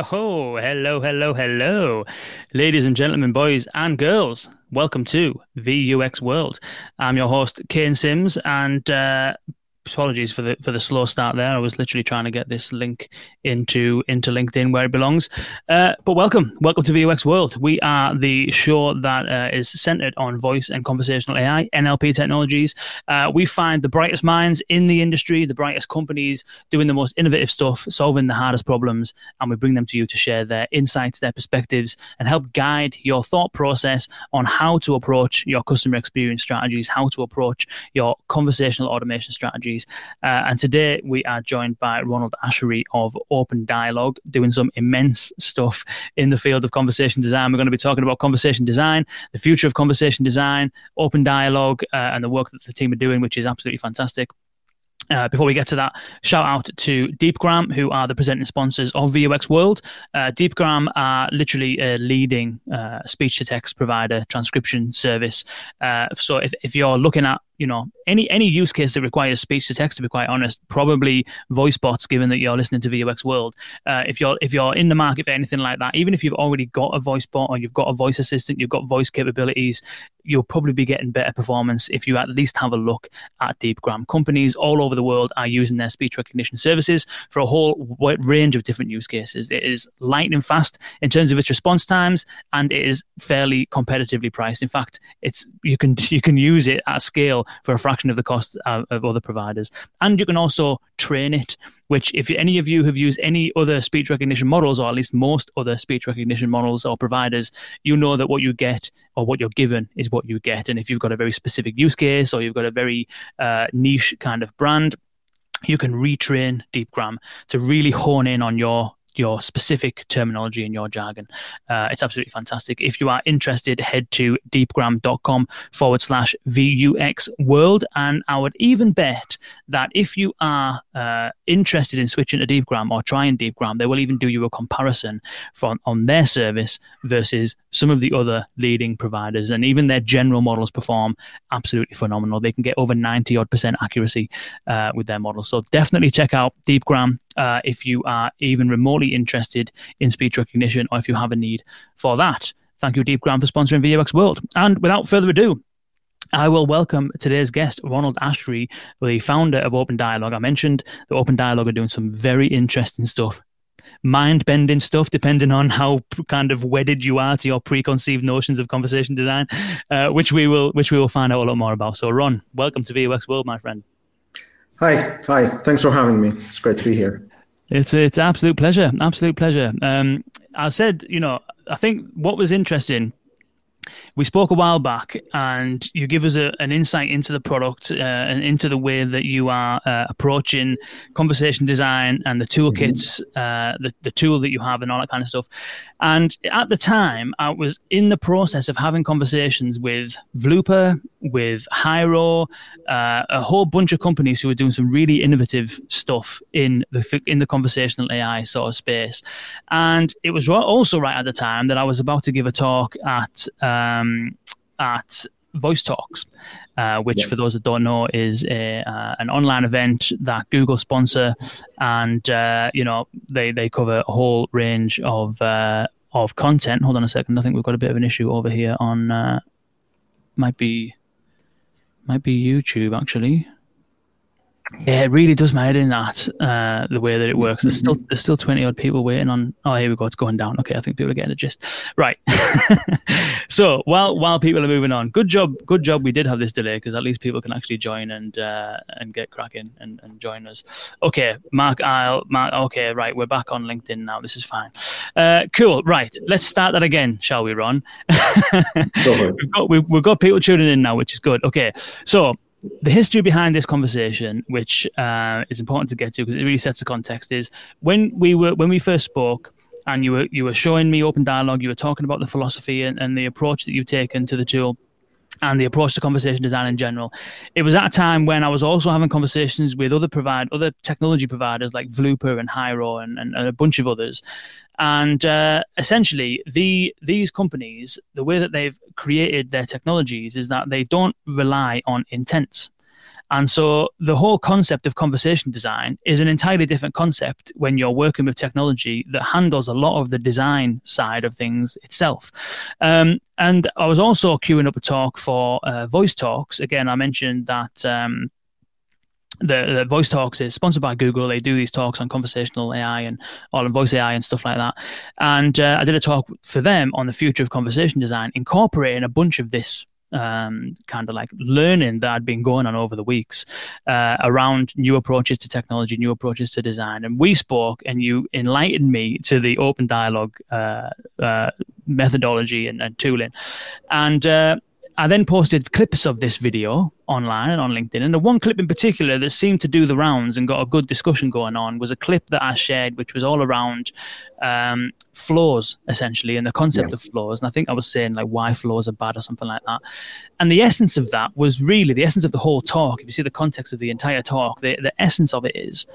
Oh, hello, hello, hello, ladies and gentlemen, boys and girls. Welcome to VUX World. I'm your host, Kane Simms, and uh, apologies for the for the slow start there. I was literally trying to get this link into into LinkedIn where it belongs. Uh, but welcome, welcome to VUX World. We are the show that uh, is centered on voice and conversational AI, NLP technologies. Uh, we find the brightest minds in the industry, the brightest companies doing the most innovative stuff, solving the hardest problems, and we bring them to you to share their insights, their perspectives, and help guide your thought process on how to approach your customer experience strategies, how to approach your conversational automation strategies uh, and today we are joined by Ronald Ashri of OpenDialog, doing some immense stuff in the field of conversation design. We're going to be talking about conversation design, the future of conversation design, OpenDialog, uh, and the work that the team are doing, which is absolutely fantastic. Uh, before we get to that, shout out to Deepgram, who are the presenting sponsors of VUX World. Uh, Deepgram are literally a leading uh, speech to text provider transcription service. Uh, so if, if you're looking at you know any any use case that requires speech to text to be quite honest probably voice bots given that you're listening to VUX World. Uh, if you're if you're in the market for anything like that even if you've already got a voice bot or you've got a voice assistant you've got voice capabilities you'll probably be getting better performance if you at least have a look at Deepgram companies all over the world are using their speech recognition services for a whole range of different use cases. It is lightning fast in terms of its response times and it is fairly competitively priced. In fact it's you can you can use it at scale for a fraction of the cost of, of other providers. And you can also train it, which, if any of you have used any other speech recognition models, or at least most other speech recognition models or providers, you know that what you get or what you're given is what you get. And if you've got a very specific use case or you've got a very uh, niche kind of brand, you can retrain Deepgram to really hone in on your your specific terminology and your jargon. Uh, it's absolutely fantastic. If you are interested, head to deepgram.com forward slash VUX world. And I would even bet that if you are uh, interested in switching to Deepgram or trying Deepgram, they will even do you a comparison from, on their service versus some of the other leading providers. And even their general models perform absolutely phenomenal. They can get over 90 odd percent accuracy uh, with their models. So definitely check out Deepgram uh, if you are even remotely interested in speech recognition or if you have a need for that. Thank you, Deepgram, for sponsoring VUX World. And without further ado, I will welcome today's guest, Ronald Ashri, the founder of OpenDialog. I mentioned that OpenDialog are doing some very interesting stuff, mind bending stuff, depending on how kind of wedded you are to your preconceived notions of conversation design, uh, which we will which we will find out a lot more about. So, Ron, welcome to VUX World, my friend. Hi, hi. Thanks for having me. It's great to be here. It's it's absolute pleasure, absolute pleasure. Um, I said, you know, I think what was interesting we spoke a while back, and you give us a, an insight into the product uh, and into the way that you are uh, approaching conversation design and the toolkits, mm-hmm. uh, the, the tool that you have, and all that kind of stuff. And at the time, I was in the process of having conversations with Wluper, with Hyro, uh, a whole bunch of companies who were doing some really innovative stuff in the in the conversational AI sort of space. And it was also right at the time that I was about to give a talk at. Um, um, at Voice Talks, uh, which, for those that don't know, is a, uh, an online event that Google sponsor, and uh, you know they they cover a whole range of uh, of content. Hold on a second, I think we've got a bit of an issue over here on uh, might be might be YouTube actually. Yeah, it really does matter in that uh, the way that it works. There's still there's still twenty odd people waiting on. Oh, here we go. It's going down. Okay, I think people are getting the gist. Right. so while while people are moving on, good job, good job. We did have this delay because at least people can actually join and uh, and get cracking and, and join us. Okay, Mark Isle, Mark. Okay, right. We're back on LinkedIn now. This is fine. Uh, cool. Right. Let's start that again, shall we, Ron? we've got we've, we've got people tuning in now, which is good. Okay, so the history behind this conversation, which uh, is important to get to because it really sets the context, is when we were when we first spoke, and you were you were showing me OpenDialog. You were talking about the philosophy and, and the approach that you've taken to the tool and the approach to conversation design in general. It was at a time when I was also having conversations with other provide other technology providers like Wluper and Hyro and, and, and a bunch of others. And uh, essentially, the these companies, the way that they've created their technologies is that they don't rely on intents. And so the whole concept of conversation design is an entirely different concept when you're working with technology that handles a lot of the design side of things itself. Um, and I was also queuing up a talk for uh, Voice Talks. Again, I mentioned that. Um, the, the, voice talks is sponsored by Google. They do these talks on conversational AI and all on voice AI and stuff like that. And uh, I did a talk for them on the future of conversation design, incorporating a bunch of this um, kind of like learning that had been going on over the weeks uh, around new approaches to technology, new approaches to design. And we spoke, and you enlightened me to the OpenDialog uh, uh, methodology and, and, tooling. And uh, I then posted clips of this video online and on LinkedIn. And the one clip in particular that seemed to do the rounds and got a good discussion going on was a clip that I shared, which was all around um, flows, essentially, and the concept yeah. of flows. And I think I was saying like why flows are bad or something like that. And the essence of that was really the essence of the whole talk. If you see the context of the entire talk, the, the essence of it is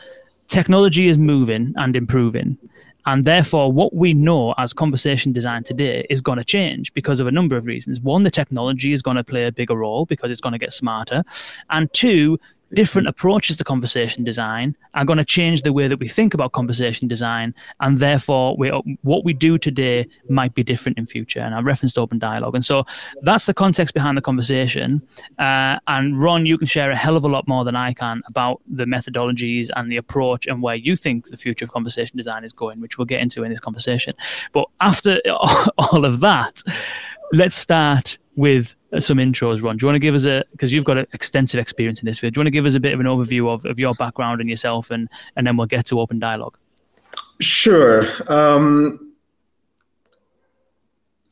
technology is moving and improving. And therefore, what we know as conversation design today is going to change because of a number of reasons. One, the technology is going to play a bigger role because it's going to get smarter. And two, different approaches to conversation design are going to change the way that we think about conversation design and therefore we, what we do today might be different in future and i referenced OpenDialog. And so that's the context behind the conversation uh, and ron you can share a hell of a lot more than i can about the methodologies and the approach and where you think the future of conversation design is going which we'll get into in this conversation. But after all of that let's start with some intros, Ron. Do you want to give us a because you've got an extensive experience in this field? Do you want to give us a bit of an overview of, of your background and yourself, and and then we'll get to OpenDialog. Sure. Um,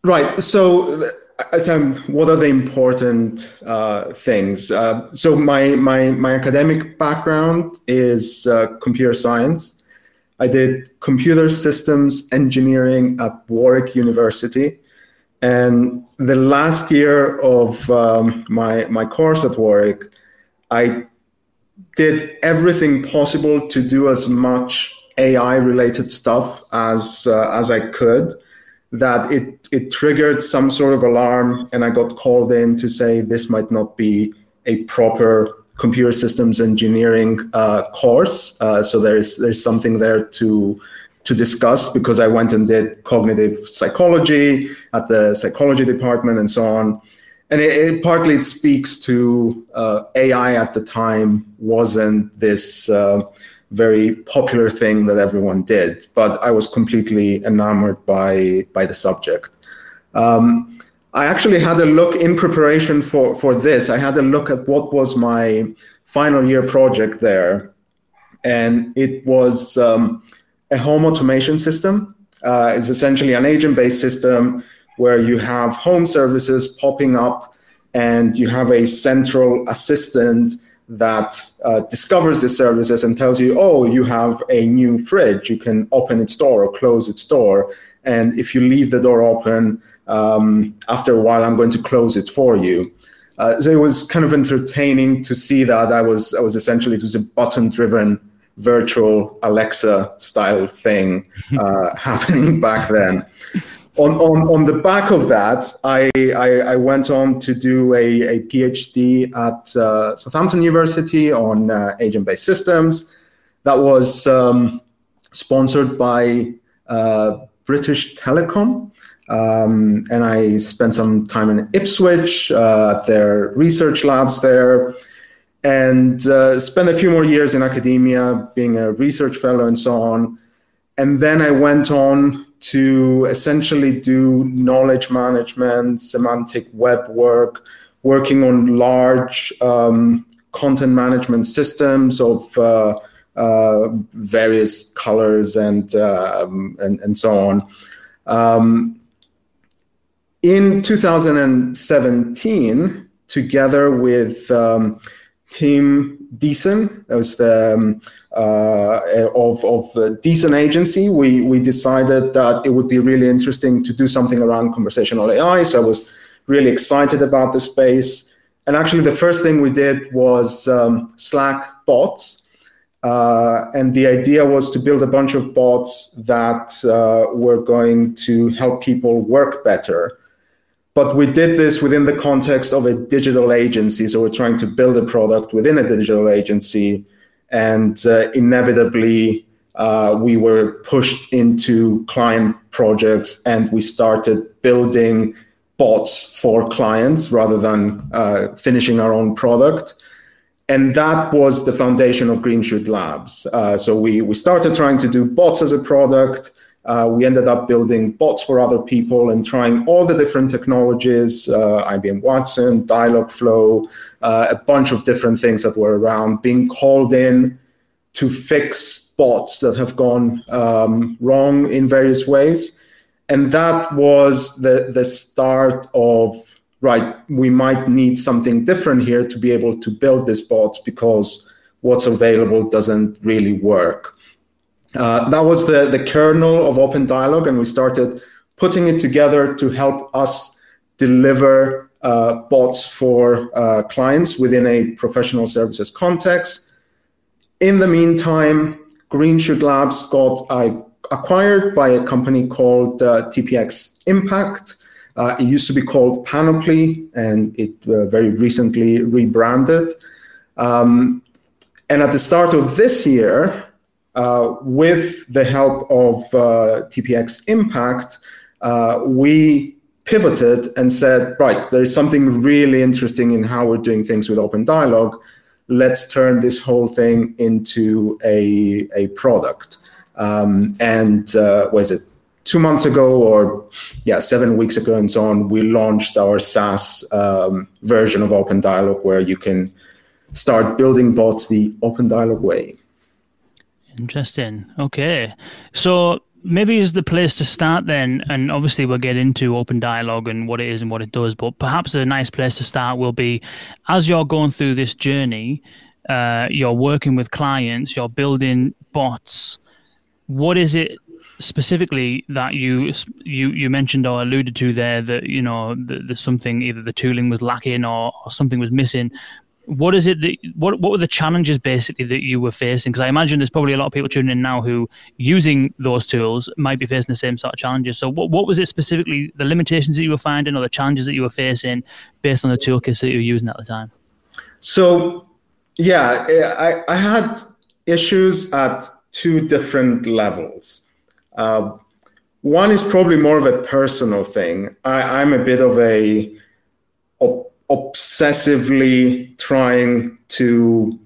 right. So I think what are the important uh, things? Uh, so my my my academic background is uh, computer science. I did computer systems engineering at Warwick University. And the last year of um, my my course at Warwick, I did everything possible to do as much AI related stuff as uh, as I could. That it it triggered some sort of alarm, and I got called in to say this might not be a proper computer systems engineering uh, course. Uh, so there's there's something there to to discuss because I went and did cognitive psychology at the psychology department and so on. And it, it partly it speaks to uh, AI at the time wasn't this uh, very popular thing that everyone did, but I was completely enamored by by the subject. Um, I actually had a look in preparation for for this. I had a look at what was my final year project there, and it was. Um, a home automation system. Uh, it's essentially an agent-based system where you have home services popping up and you have a central assistant that uh, discovers the services and tells you, oh, you have a new fridge. You can open its door or close its door. And if you leave the door open, um, after a while, I'm going to close it for you. Uh, so it was kind of entertaining to see that I was I was essentially it was a button driven virtual Alexa style thing uh, happening back then. On, on, on the back of that, I, I, I went on to do a, a PhD at uh, Southampton University on uh, agent based systems. That was um, sponsored by uh, British Telecom. Um, and I spent some time in Ipswich uh, at their research labs there and uh, spent a few more years in academia, being a research fellow and so on. And then I went on to essentially do knowledge management, semantic web work, working on large um, content management systems of uh, uh, various colors and, um, and, and so on. Um, in 2017, together with um, Tim Deeson, that was the um, uh, of of Deeson Agency. We we decided that it would be really interesting to do something around conversational AI. So I was really excited about the space. And actually, the first thing we did was um, Slack bots. Uh, and the idea was to build a bunch of bots that uh, were going to help people work better. But we did this within the context of a digital agency. So we're trying to build a product within a digital agency, and uh, inevitably uh, we were pushed into client projects, and we started building bots for clients rather than uh, finishing our own product. And that was the foundation of Greenshoot Labs. Uh, so we, we started trying to do bots as a product. Uh, we ended up building bots for other people and trying all the different technologies uh, IBM Watson, Dialogflow, uh, a bunch of different things that were around, being called in to fix bots that have gone um, wrong in various ways. And that was the, the start of right, we might need something different here to be able to build these bots because what's available doesn't really work. Uh, that was the, the kernel of OpenDialog, and we started putting it together to help us deliver uh, bots for uh, clients within a professional services context. In the meantime, Greenshoot Labs got uh, acquired by a company called uh, TPX Impact. It used to be called Panoply, and it very recently rebranded. Um, and at the start of this year, uh, with the help of uh, TPX Impact, uh, we pivoted and said, right, there is something really interesting in how we're doing things with OpenDialog. Let's turn this whole thing into a, a product. Um, and uh, was it two months ago or yeah seven weeks ago and so on we launched our saas um, version of OpenDialog where you can start building bots the OpenDialog way interesting. Okay. So maybe is the place to start then and obviously we'll get into open dialogue and what it is and what it does but perhaps a nice place to start will be as you're going through this journey uh, you're working with clients you're building bots what is it specifically that you you you mentioned or alluded to there that you know there's something either the tooling was lacking or, or something was missing what is it that what what were the challenges basically that you were facing? Because i imagine there's probably a lot of people tuning in now who using those tools might be facing the same sort of challenges. So what, what was it specifically the limitations that you were finding or the challenges that you were facing based on the toolkits that you were using at the time? So yeah i i had issues at two different levels. Uh, one is probably more of a personal thing. I, I'm a bit of a op- obsessively trying to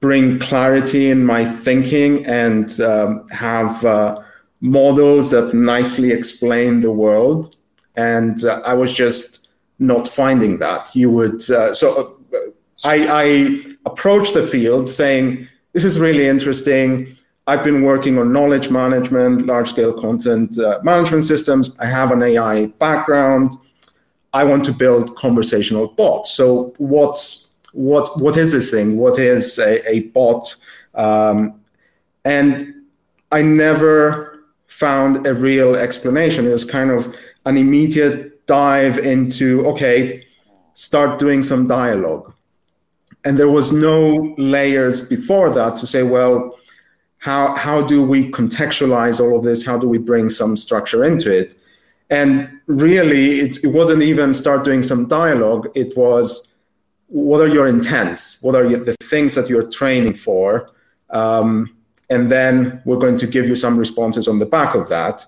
bring clarity in my thinking and um, have uh, models that nicely explain the world. And uh, I was just not finding that. You would uh, so uh, I, I approached the field saying, "This is really interesting." I've been working on knowledge management, large scale content uh, management systems. I have an AI background. I want to build conversational bots. So what's what what is this thing? What is a, a bot? Um, and I never found a real explanation. It was kind of an immediate dive into okay, start doing some dialogue. And there was no layers before that to say, well, how how do we contextualize all of this how do we bring some structure into it and really it, it wasn't even start doing some dialogue it was what are your intents what are the things that you're training for um, and then we're going to give you some responses on the back of that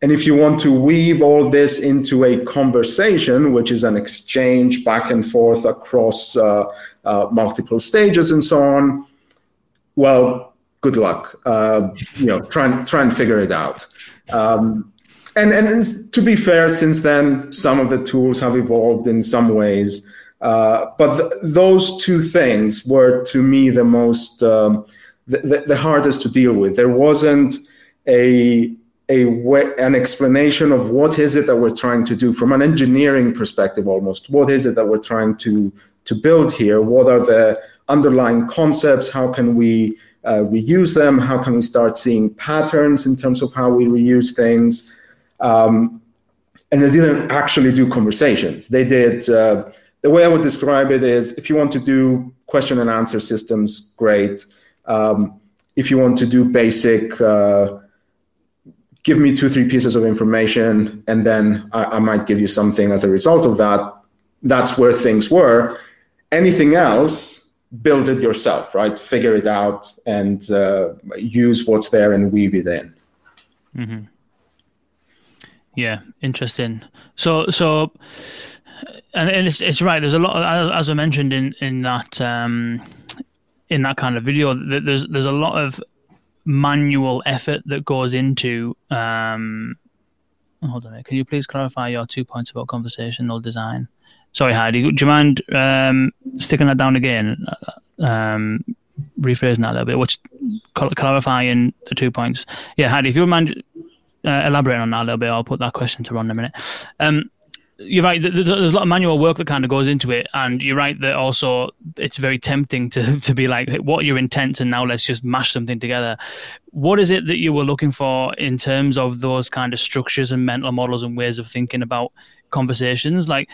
and if you want to weave all this into a conversation which is an exchange back and forth across uh, uh, multiple stages and so on well good luck. Uh, you know, try and try and figure it out. Um, and, and, to be fair, since then some of the tools have evolved in some ways. Uh, but th- those two things were to me the most um, the, the, the, hardest to deal with. There wasn't a a way, an explanation of what is it that we're trying to do from an engineering perspective almost what is it that we're trying to to build here what are the underlying concepts how can we uh, reuse them? How can we start seeing patterns in terms of how we reuse things? Um, and they didn't actually do conversations. They did, uh, the way I would describe it is if you want to do question and answer systems, great. Um, if you want to do basic, uh, give me two, three pieces of information, and then I, I might give you something as a result of that. That's where things were. Anything else, build it yourself, right? Figure it out and uh, use what's there and weave it in. Mm-hmm. Yeah, interesting. So, so, and it's it's right. There's a lot, of, as I mentioned in in that um, in that kind of video. There's there's a lot of manual effort that goes into. Um, hold on, can you please clarify your two points about conversational design? Sorry, Heidi, do you mind um, sticking that down again? Um, rephrasing that a little bit. Which clarifying the two points? Yeah, Heidi, if you would mind uh, elaborating on that a little bit, I'll put that question to Ron in a minute. Um, you're right. There's a lot of manual work that kind of goes into it, and you're right that also it's very tempting to to be like, "What are your intents?" and now let's just mash something together. What is it that you were looking for in terms of those kind of structures and mental models and ways of thinking about conversations? Like,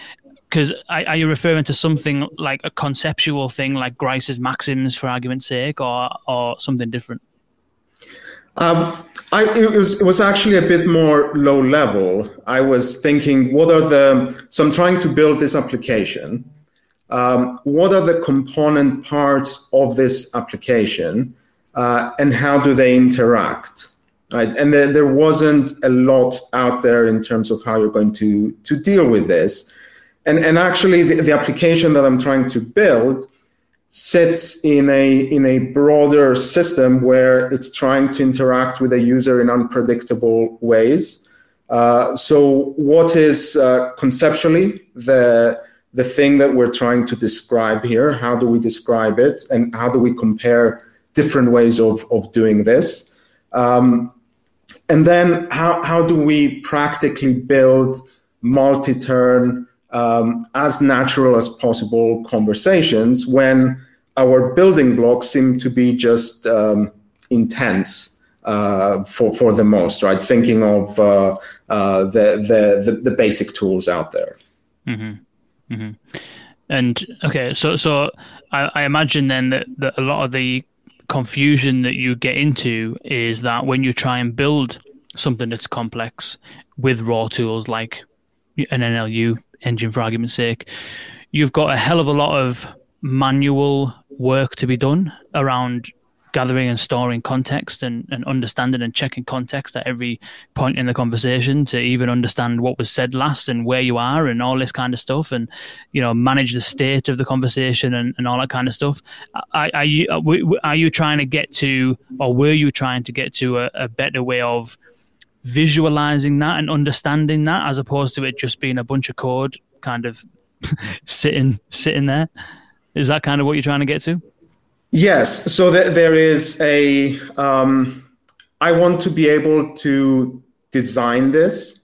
because are you referring to something like a conceptual thing, like Grice's maxims, for argument's sake, or or something different? Um, I, it, was, it was actually a bit more low level. I was thinking, what are the, so I'm trying to build this application. Um, what are the component parts of this application uh, and how do they interact? Right? And there, there wasn't a lot out there in terms of how you're going to, to deal with this. And, and actually, the, the application that I'm trying to build sits in a in a broader system where it's trying to interact with a user in unpredictable ways. Uh, so, what is uh, conceptually the the thing that we're trying to describe here? How do we describe it, and how do we compare different ways of of doing this? Um, and then, how how do we practically build multi-turn um, as natural as possible conversations when our building blocks seem to be just um, intents uh, for for the most, right? Thinking of uh, uh, the, the, the basic tools out there. Mm-hmm. Mm-hmm. And okay, so so I, I imagine then that, that a lot of the confusion that you get into is that when you try and build something that's complex with raw tools like an NLU engine for argument's sake, you've got a hell of a lot of manual work to be done around gathering and storing context and, and understanding and checking context at every point in the conversation to even understand what was said last and where you are and all this kind of stuff and you know manage the state of the conversation and, and all that kind of stuff. Are, are you are you trying to get to or were you trying to get to a, a better way of visualizing that and understanding that as opposed to it just being a bunch of code kind of sitting sitting there. Is that kind of what you're trying to get to? Yes. So th- there is a um, I want to be able to design this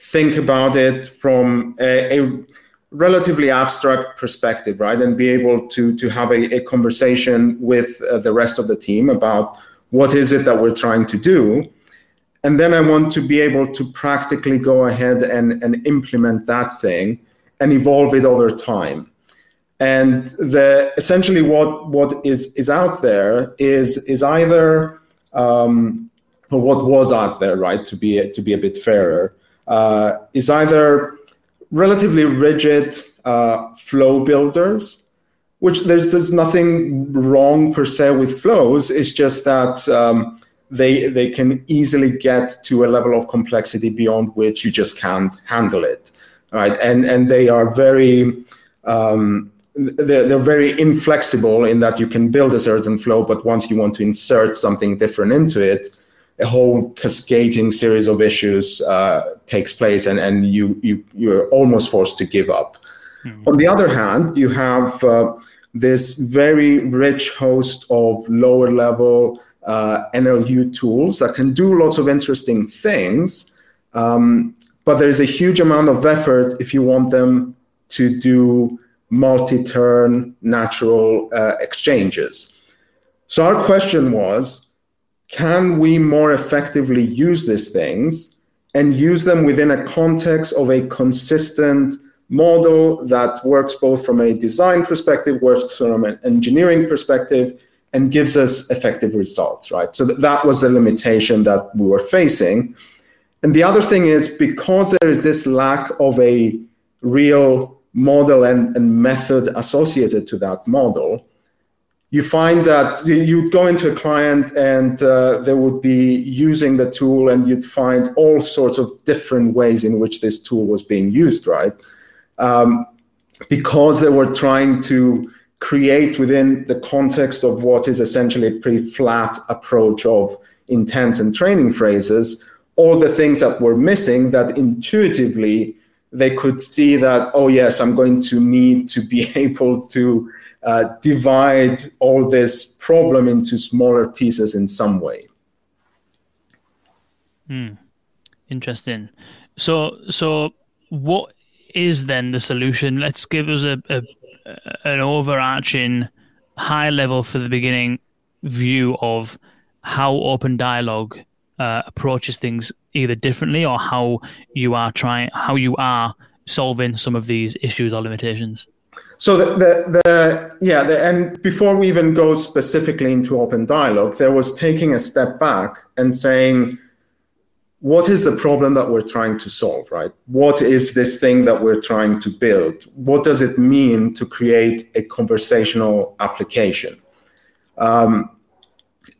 think about it from a, a relatively abstract perspective right? And be able to to have a, a conversation with uh, the rest of the team about what is it that we're trying to do and then I want to be able to practically go ahead and, and implement that thing and evolve it over time. And the essentially what what is is out there is is either um, or what was out there, right? To be to be a bit fairer, uh, is either relatively rigid uh, flow builders, which there's there's nothing wrong per se with flows. It's just that um, they they can easily get to a level of complexity beyond which you just can't handle it right and and they are very um, they're, they're very inflexible in that you can build a certain flow but once you want to insert something different into it a whole cascading series of issues uh, takes place and, and you, you you're almost forced to give up mm-hmm. on the other hand you have uh, this very rich host of lower level uh, NLU tools that can do lots of interesting things. Um, but there's a huge amount of effort if you want them to do multi-turn natural uh, exchanges. So our question was, can we more effectively use these things and use them within a context of a consistent model that works both from a design perspective, works from an engineering perspective, and gives us effective results, right? So that was the limitation that we were facing. and the other thing is because there is this lack of a real model and, and method associated to that model, you find that you'd go into a client and uh, they would be using the tool and you'd find all sorts of different ways in which this tool was being used right um, because they were trying to create within the context of what is essentially a pretty flat approach of intents and training phrases all the things that were missing that intuitively they could see that oh yes i'm going to need to be able to uh, divide all this problem into smaller pieces in some way. Hmm. Interesting. So, so what is then the solution? Let's give us a, a an overarching, high level for the beginning view of how OpenDialog uh, approaches things either differently or how you are trying how you are solving some of these issues or limitations. So the, the, the yeah, the, and before we even go specifically into OpenDialog, there was taking a step back and saying, what is the problem that we're trying to solve, right? What is this thing that we're trying to build? What does it mean to create a conversational application? Um,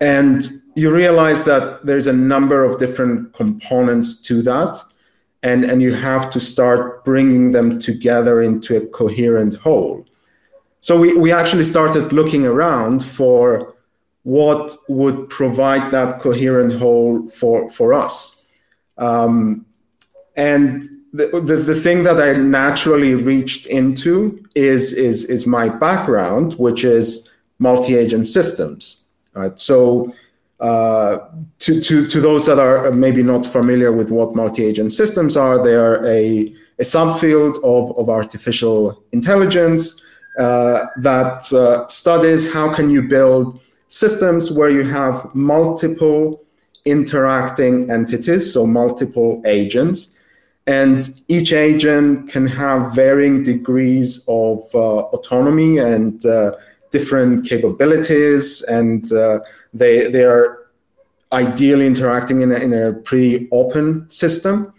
and you realize that there's a number of different components to that and, and you have to start bringing them together into a coherent whole. So we, we actually started looking around for what would provide that coherent whole for, for us. Um, and the, the, the thing that I naturally reached into is, is, is my background, which is multi-agent systems. Right? So uh, to, to, to those that are maybe not familiar with what multi-agent systems are, they are a, a subfield of, of artificial intelligence uh, that uh, studies how can you build systems where you have multiple interacting entities, so multiple agents, and each agent can have varying degrees of uh, autonomy and uh, different capabilities. And uh, they they are ideally interacting in a, in a pretty open system,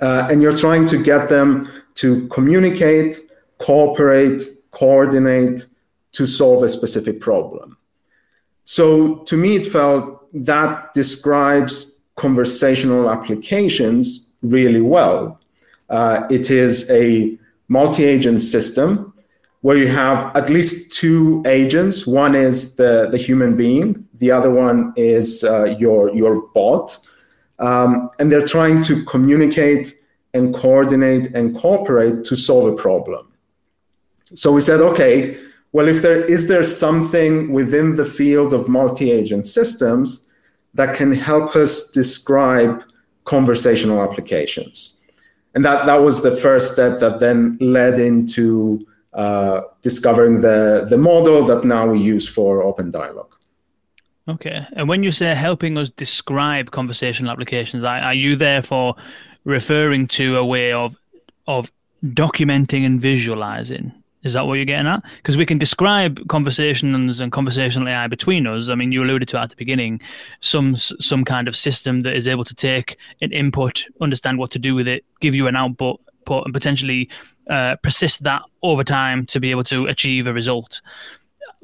uh, and you're trying to get them to communicate, cooperate, coordinate to solve a specific problem. So to me, it felt that describes conversational applications really well. Uh, it is a multi-agent system where you have at least two agents. One is the, the human being, the other one is uh, your, your bot. Um, and they're trying to communicate and coordinate and cooperate to solve a problem. So we said, okay, well, if there is there something within the field of multi-agent systems that can help us describe conversational applications? And that, that was the first step that then led into uh, discovering the, the model that now we use for OpenDialog. Okay. And when you say helping us describe conversational applications, are, you therefore referring to a way of of documenting and visualizing? Is that what you're getting at? Because we can describe conversations and conversational AI between us. I mean, you alluded to at the beginning, some some kind of system that is able to take an input, understand what to do with it, give you an output, and potentially uh, persist that over time to be able to achieve a result.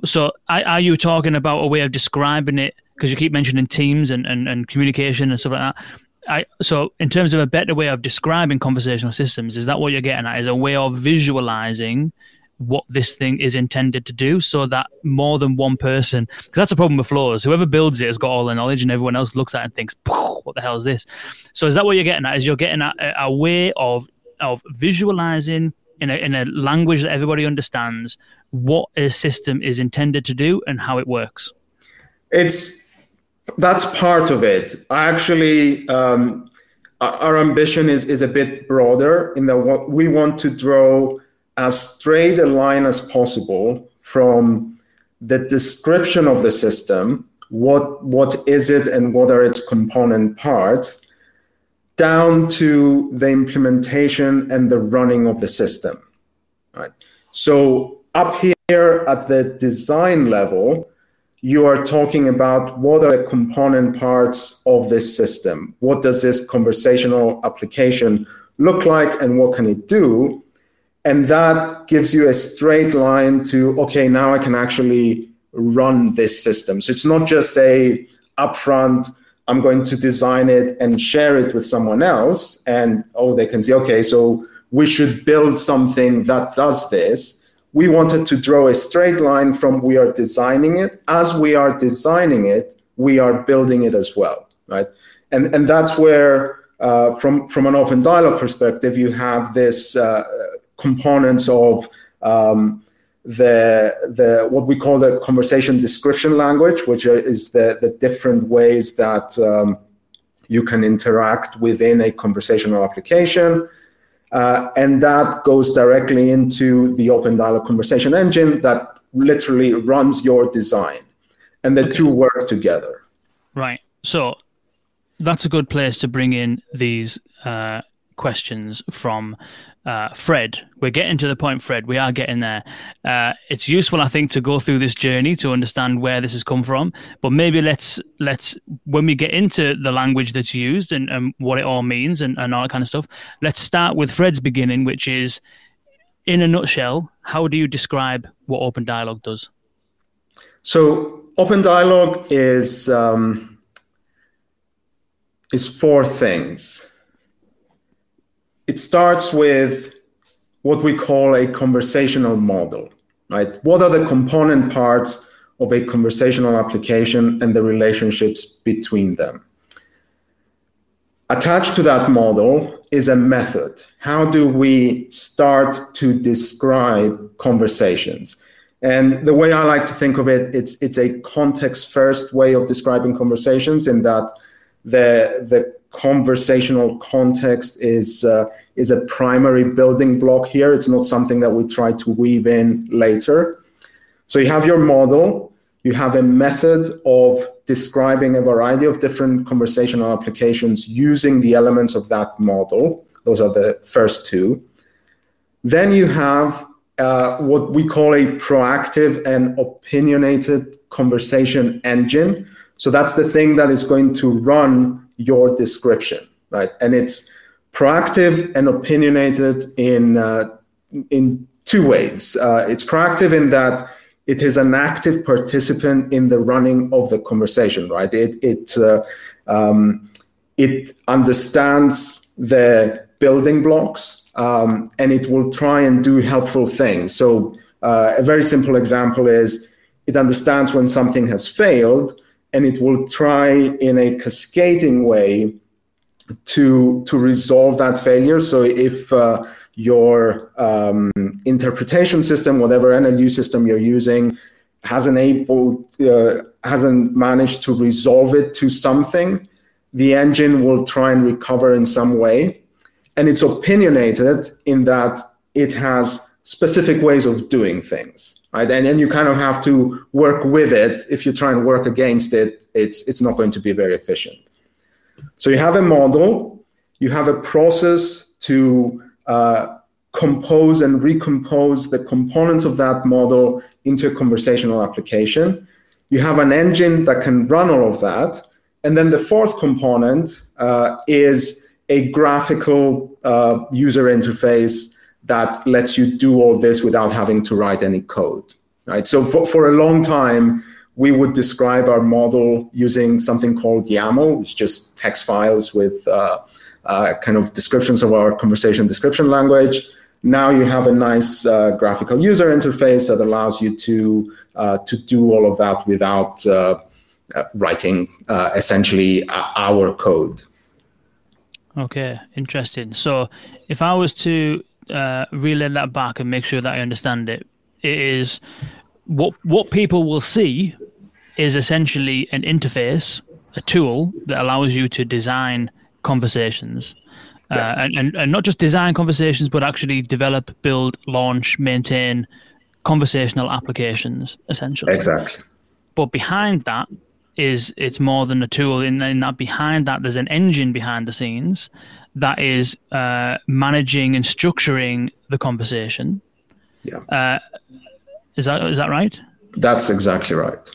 So, are you talking about a way of describing it? Because you keep mentioning teams and, and, and communication and stuff like that. I, so, in terms of a better way of describing conversational systems, is that what you're getting at? Is a way of visualizing what this thing is intended to do so that more than one person because that's a problem with flows. Whoever builds it has got all the knowledge and everyone else looks at it and thinks what the hell is this? So is that what you're getting at? Is you're getting a, a way of of visualizing in a, in a language that everybody understands what a system is intended to do and how it works? It's that's part of it. Actually um, our ambition is, is a bit broader in that what we want to draw as straight a line as possible from the description of the system what what is it and what are its component parts down to the implementation and the running of the system. Right. So up here at the design level, you are talking about what are the component parts of this system? What does this conversational application look like and what can it do? And that gives you a straight line to, okay, now I can actually run this system. So it's not just a upfront, I'm going to design it and share it with someone else. And oh, they can see, okay, so we should build something that does this we wanted to draw a straight line from we are designing it. As we are designing it, we are building it as well, right? And and that's where, uh, from from an OpenDialog perspective, you have this uh, components of um, the the what we call the conversation description language, which is the the different ways that um, you can interact within a conversational application. Uh, and that goes directly into the OpenDialog Conversation Engine that literally runs your design. And the okay. two work together. Right. So that's a good place to bring in these uh, questions from uh, Fred. We're getting to the point, Fred. We are getting there. Uh, it's useful, I think, to go through this journey to understand where this has come from. But maybe let's let's when we get into the language that's used and, and what it all means and, and all that kind of stuff. Let's start with Fred's beginning, which is, in a nutshell, how do you describe what OpenDialog does? So, OpenDialog is um, is four things it starts with what we call a conversational model, right? What are the component parts of a conversational application and the relationships between them? Attached to that model is a method. How do we start to describe conversations? And the way I like to think of it, it's it's a context first way of describing conversations in that the the conversational context is uh, is a primary building block here. It's not something that we try to weave in later. So you have your model, you have a method of describing a variety of different conversational applications using the elements of that model. Those are the first two. Then you have uh, what we call a proactive and opinionated conversation engine. So that's the thing that is going to run your description, right? And it's proactive and opinionated in uh, in two ways. Uh, it's proactive in that it is an active participant in the running of the conversation, right? It it uh, um, it understands the building blocks um, and it will try and do helpful things. So uh, a very simple example is it understands when something has failed and it will try in a cascading way to to resolve that failure. So if uh, your um, interpretation system, whatever NLU system you're using, hasn't able uh, hasn't managed to resolve it to something, the engine will try and recover in some way, and it's opinionated in that it has specific ways of doing things right? And then you kind of have to work with it. If you try and work against it, it's it's not going to be very efficient. So you have a model, you have a process to uh, compose and recompose the components of that model into a conversational application. You have an engine that can run all of that. And then the fourth component uh, is a graphical uh, user interface that lets you do all this without having to write any code. Right. So for, for a long time, we would describe our model using something called YAML. It's just text files with uh, uh, kind of descriptions of our conversation description language. Now you have a nice uh, graphical user interface that allows you to uh, to do all of that without uh, uh, writing essentially our code. Okay, interesting. So if I was to uh, relay that back and make sure that I understand it. It is what what people will see is essentially an interface, a tool that allows you to design conversations. Uh, yeah. Uh, and, and, and not just design conversations, but actually develop, build, launch, maintain conversational applications, essentially. Exactly. But behind that is it's more than a tool. In, in that behind that, there's an engine behind the scenes that is uh, managing and structuring the conversation. Yeah. Uh, is that is that right? That's exactly right.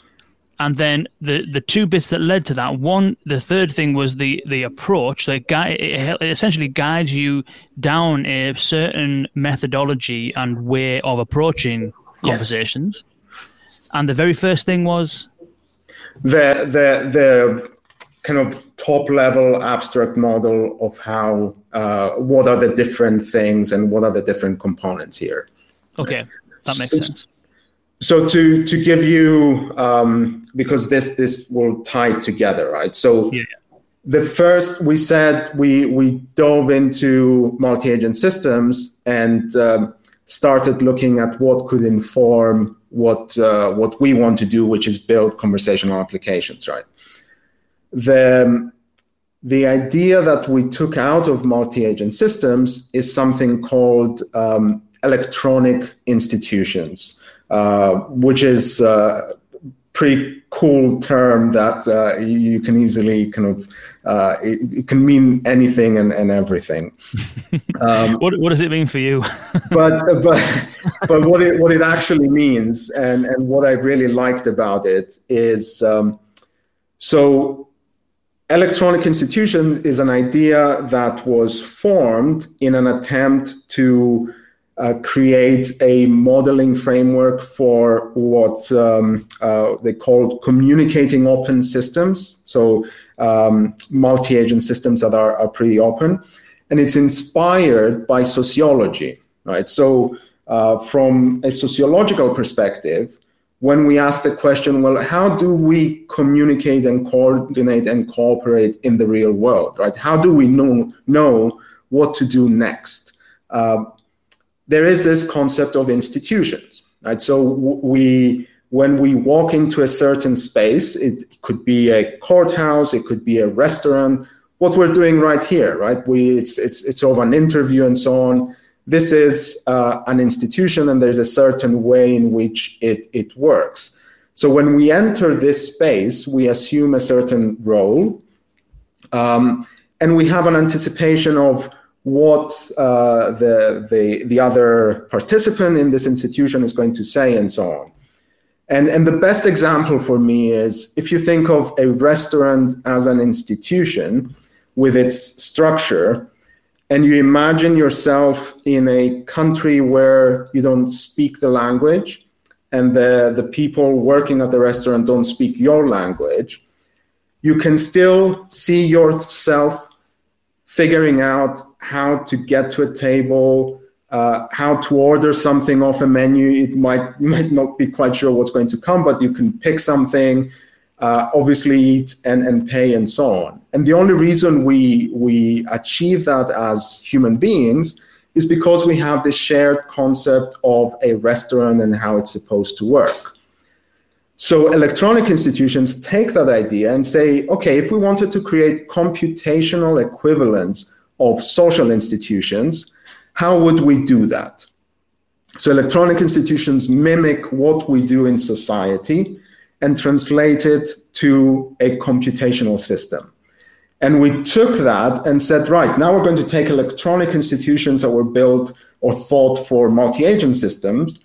and then the the two bits that led to that one the third thing was the the approach that guide it essentially guides you down a certain methodology and way of approaching conversations yes. and the very first thing was the the the kind of top level abstract model of how uh, what are the different things and what are the different components here. Okay that makes sense. so to to give you um, because this this will tie together right? So yeah. the first we said we we dove into multi-agent systems and um, started looking at what could inform what uh, what we want to do which is build conversational applications right the the idea that we took out of multi-agent systems is something called um, electronic institutions uh, which is a uh, pretty cool term that uh, you can easily kind of uh, it, it, can mean anything and, and everything. Um, what what does it mean for you? but but but what it what it actually means and and what I really liked about it is um, so electronic institutions is an idea that was formed in an attempt to uh, create a modeling framework for what um, uh, they called communicating open systems. So um, multi-agent systems that are, are pretty open, and it's inspired by sociology, right? So uh, from a sociological perspective, when we ask the question, well, how do we communicate and coordinate and cooperate in the real world, right? How do we know know what to do next? Uh, there is this concept of institutions, right? So we, when we walk into a certain space, it could be a courthouse, it could be a restaurant. What we're doing right here, right? We it's it's it's over an interview and so on. This is uh, an institution, and there's a certain way in which it it works. So when we enter this space, we assume a certain role, um, and we have an anticipation of what uh, the, the, the other participant in this institution is going to say and so on. And, and the best example for me is if you think of a restaurant as an institution with its structure, and you imagine yourself in a country where you don't speak the language and the, the people working at the restaurant don't speak your language, you can still see yourself figuring out how to get to a table, uh, how to order something off a menu. It might might not be quite sure what's going to come, but you can pick something, uh, obviously eat and, and pay and so on. And the only reason we we achieve that as human beings is because we have this shared concept of a restaurant and how it's supposed to work. So electronic institutions take that idea and say, okay, if we wanted to create computational equivalents of social institutions, how would we do that? So electronic institutions mimic what we do in society and translate it to a computational system. And we took that and said, right, now we're going to take electronic institutions that were built or thought for multi-agent systems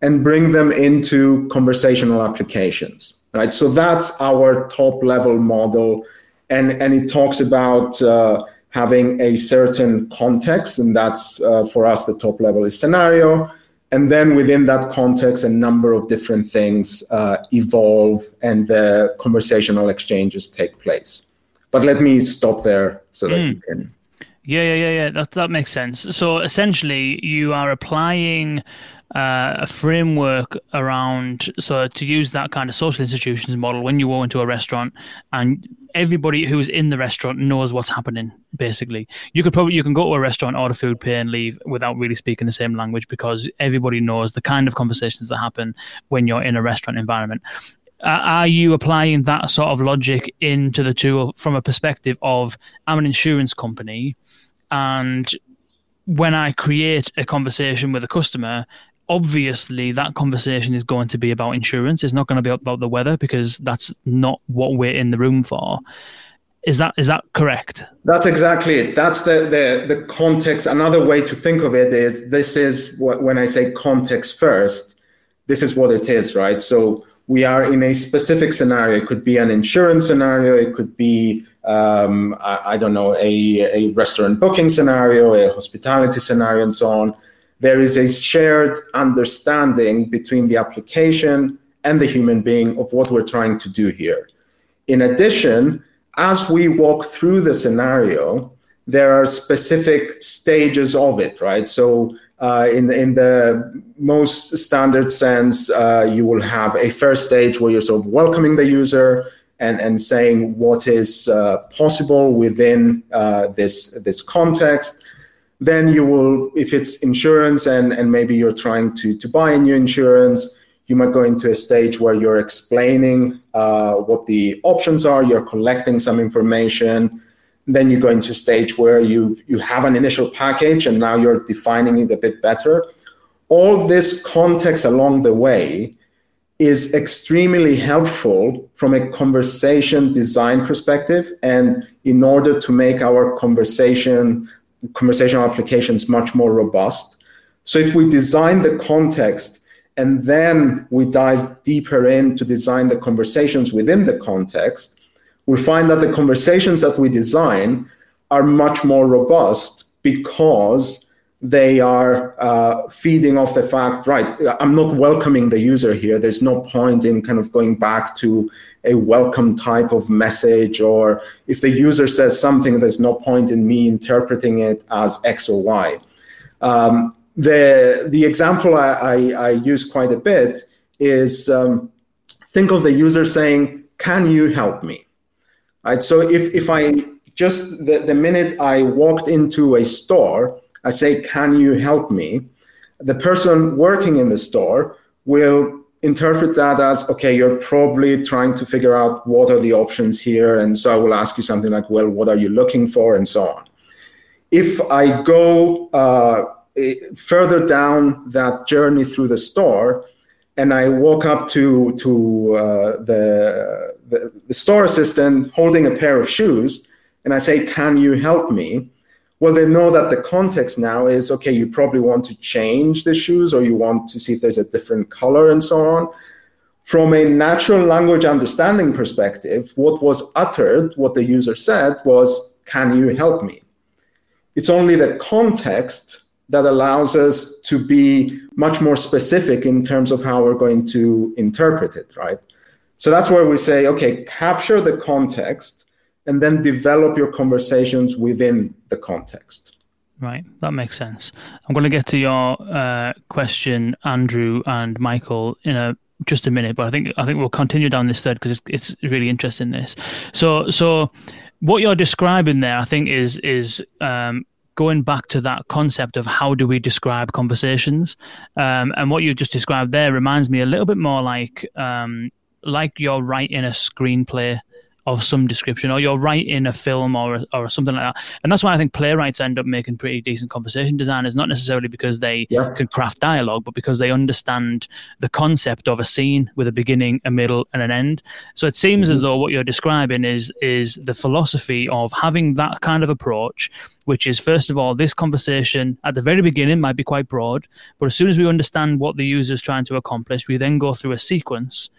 and bring them into conversational applications right? So that's our top level model. And and it talks about uh, having a certain context and that's uh, for us the top level is scenario and then within that context a number of different things uh, evolve and the conversational exchanges take place but let me stop there so that mm. you can yeah, yeah, yeah, yeah. That that makes sense. So essentially, you are applying uh, a framework around so to use that kind of social institutions model when you go into a restaurant and everybody who's in the restaurant knows what's happening basically. You could probably you can go to a restaurant order food pay and leave without really speaking the same language because everybody knows the kind of conversations that happen when you're in a restaurant environment. Uh, are you applying that sort of logic into the tool from a perspective of i'm an insurance company and when I create a conversation with a customer, obviously that conversation is going to be about insurance. It's not going to be about the weather because that's not what we're in the room for. Is that is that correct? That's exactly it. That's the the the context. Another way to think of it is this is what when I say context first, this is what it is, right? So we are in a specific scenario. It could be an insurance scenario. It could be, um, I, I, don't know, a, a restaurant booking scenario, a hospitality scenario, and so on. There is a shared understanding between the application and the human being of what we're trying to do here. In addition, as we walk through the scenario, there are specific stages of it, right? So uh, in, the, in the most standard sense, uh, you will have a first stage where you're sort of welcoming the user and, and saying what is uh, possible within uh, this, this context. Then you will, if it's insurance and, and maybe you're trying to, to buy a new insurance, you might go into a stage where you're explaining uh, what the options are, you're collecting some information, then you go into a stage where you you have an initial package and now you're defining it a bit better. All this context along the way is extremely helpful from a conversation design perspective and in order to make our conversation conversational applications much more robust. So if we design the context and then we dive deeper in to design the conversations within the context, we find that the conversations that we design are much more robust because they are uh, feeding off the fact, right, I'm not welcoming the user here. There's no point in kind of going back to a welcome type of message, or if the user says something, there's no point in me interpreting it as X or Y. Um, the, the example I, I, I, use quite a bit is um, think of the user saying, Can you help me? Right. So if, if I just the, the minute I walked into a store, I say, Can you help me? The person working in the store will interpret that as okay you're probably trying to figure out what are the options here and so i will ask you something like well what are you looking for and so on if i go uh, further down that journey through the store and I walk up to to uh, the, the, the store assistant holding a pair of shoes, and I say, "Can you help me?" Well, they know that the context now is okay. You probably want to change the shoes, or you want to see if there's a different color, and so on. From a natural language understanding perspective, what was uttered, what the user said, was, "Can you help me?" It's only the context that allows us to be much more specific in terms of how we're going to interpret it, right? So that's where we say, okay, capture the context and then develop your conversations within the context. Right, that makes sense. I'm going to get to your uh, question, Andrew and Michael, in a just a minute, but I think I think we'll continue down this thread because it's, it's really interesting. This, so so what you're describing there, I think, is is um, going back to that concept of how do we describe conversations, um, and what you just described there reminds me a little bit more like um, like you're writing a screenplay of some description, or you're writing a film or or something like that. And that's why I think playwrights end up making pretty decent conversation designers, not necessarily because they yeah. can craft dialogue, but because they understand the concept of a scene with a beginning, a middle, and an end. So it seems mm-hmm. as though what you're describing is is the philosophy of having that kind of approach, which is first of all, this conversation at the very beginning might be quite broad, but as soon as we understand what the user is trying to accomplish, we then go through a sequence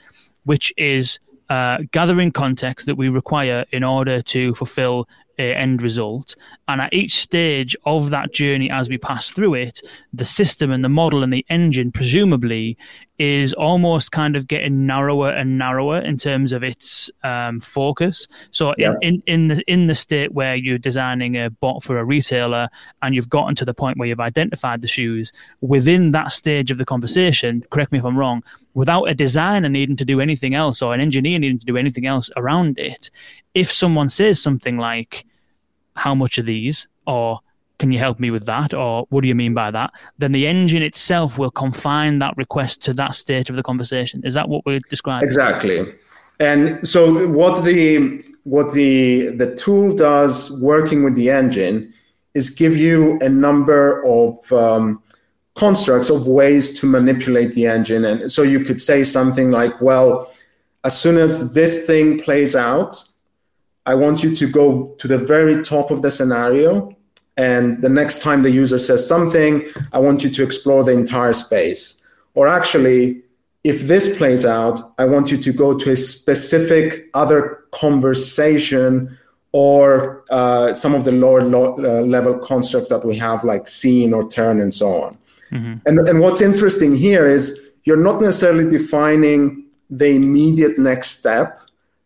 which is uh, gathering context that we require in order to fulfill a end result. And at each stage of that journey, as we pass through it, the system and the model and the engine, presumably, is almost kind of getting narrower and narrower in terms of its um, focus. So yeah. in, in, in the in the state where you're designing a bot for a retailer and you've gotten to the point where you've identified the shoes, within that stage of the conversation, correct me if I'm wrong, without a designer needing to do anything else or an engineer needing to do anything else around it, if someone says something like, How much are these? or can you help me with that? Or what do you mean by that? Then the engine itself will confine that request to that state of the conversation. Is that what we're describing? Exactly. And so what the what the the tool does working with the engine is give you a number of um, constructs of ways to manipulate the engine. And so you could say something like, well, as soon as this thing plays out, I want you to go to the very top of the scenario and the next time the user says something, I want you to explore the entire space. Or actually, if this plays out, I want you to go to a specific other conversation or uh, some of the lower lo- uh, level constructs that we have, like scene or turn and so on. Mm-hmm. And, and what's interesting here is you're not necessarily defining the immediate next step,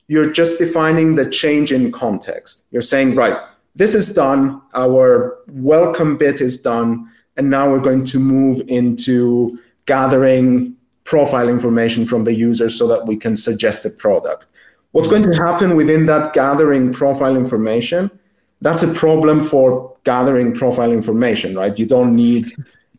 you're just defining the change in context. You're saying, right, this is done, our welcome bit is done, and now we're going to move into gathering profile information from the user so that we can suggest a product. What's going to happen within that gathering profile information? That's a problem for gathering profile information, right? You don't need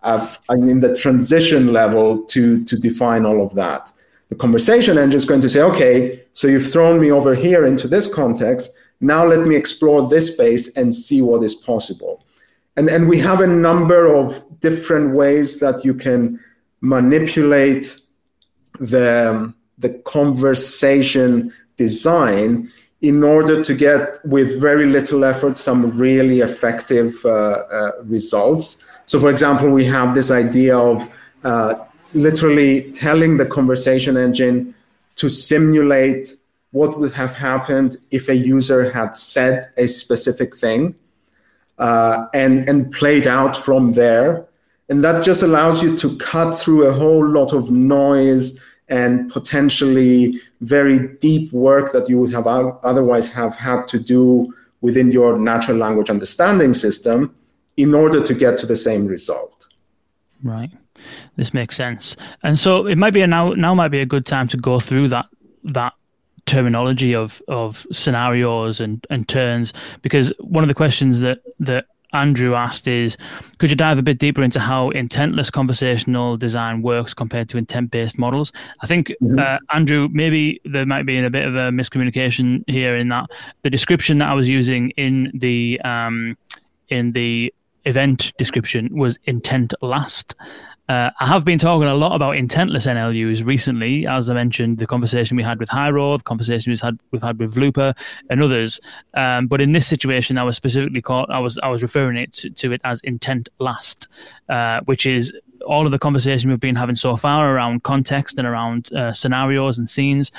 uh, in the transition level to to define all of that. The conversation engine is going to say, okay, so you've thrown me over here into this context. Now let me explore this space and see what is possible. And, and we have a number of different ways that you can manipulate the, the conversation design in order to get, with very little effort, some really effective uh, uh, results. So, for example, we have this idea of uh, literally telling the conversation engine to simulate what would have happened if a user had said a specific thing uh, and, and played out from there. And that just allows you to cut through a whole lot of noise and potentially very deep work that you would have otherwise have had to do within your natural language understanding system in order to get to the same result. Right. This makes sense. And so it might be a now now might be a good time to go through that that terminology of of scenarios and and turns because one of the questions that that Andrew asked is could you dive a bit deeper into how intentless conversational design works compared to intent based models? I think, mm-hmm. uh, Andrew, maybe there might be a bit of a miscommunication here in that the description that I was using in the um, in the event description was intent last. Uh, I have been talking a lot about intentless NLUs recently, as I mentioned, the conversation we had with Hyro, the conversation we've had we've had with Wluper and others. Um, but in this situation, I was specifically I was I was referring it to, to it as intent last, uh, which is all of the conversation we've been having so far around context and around uh, scenarios and scenes.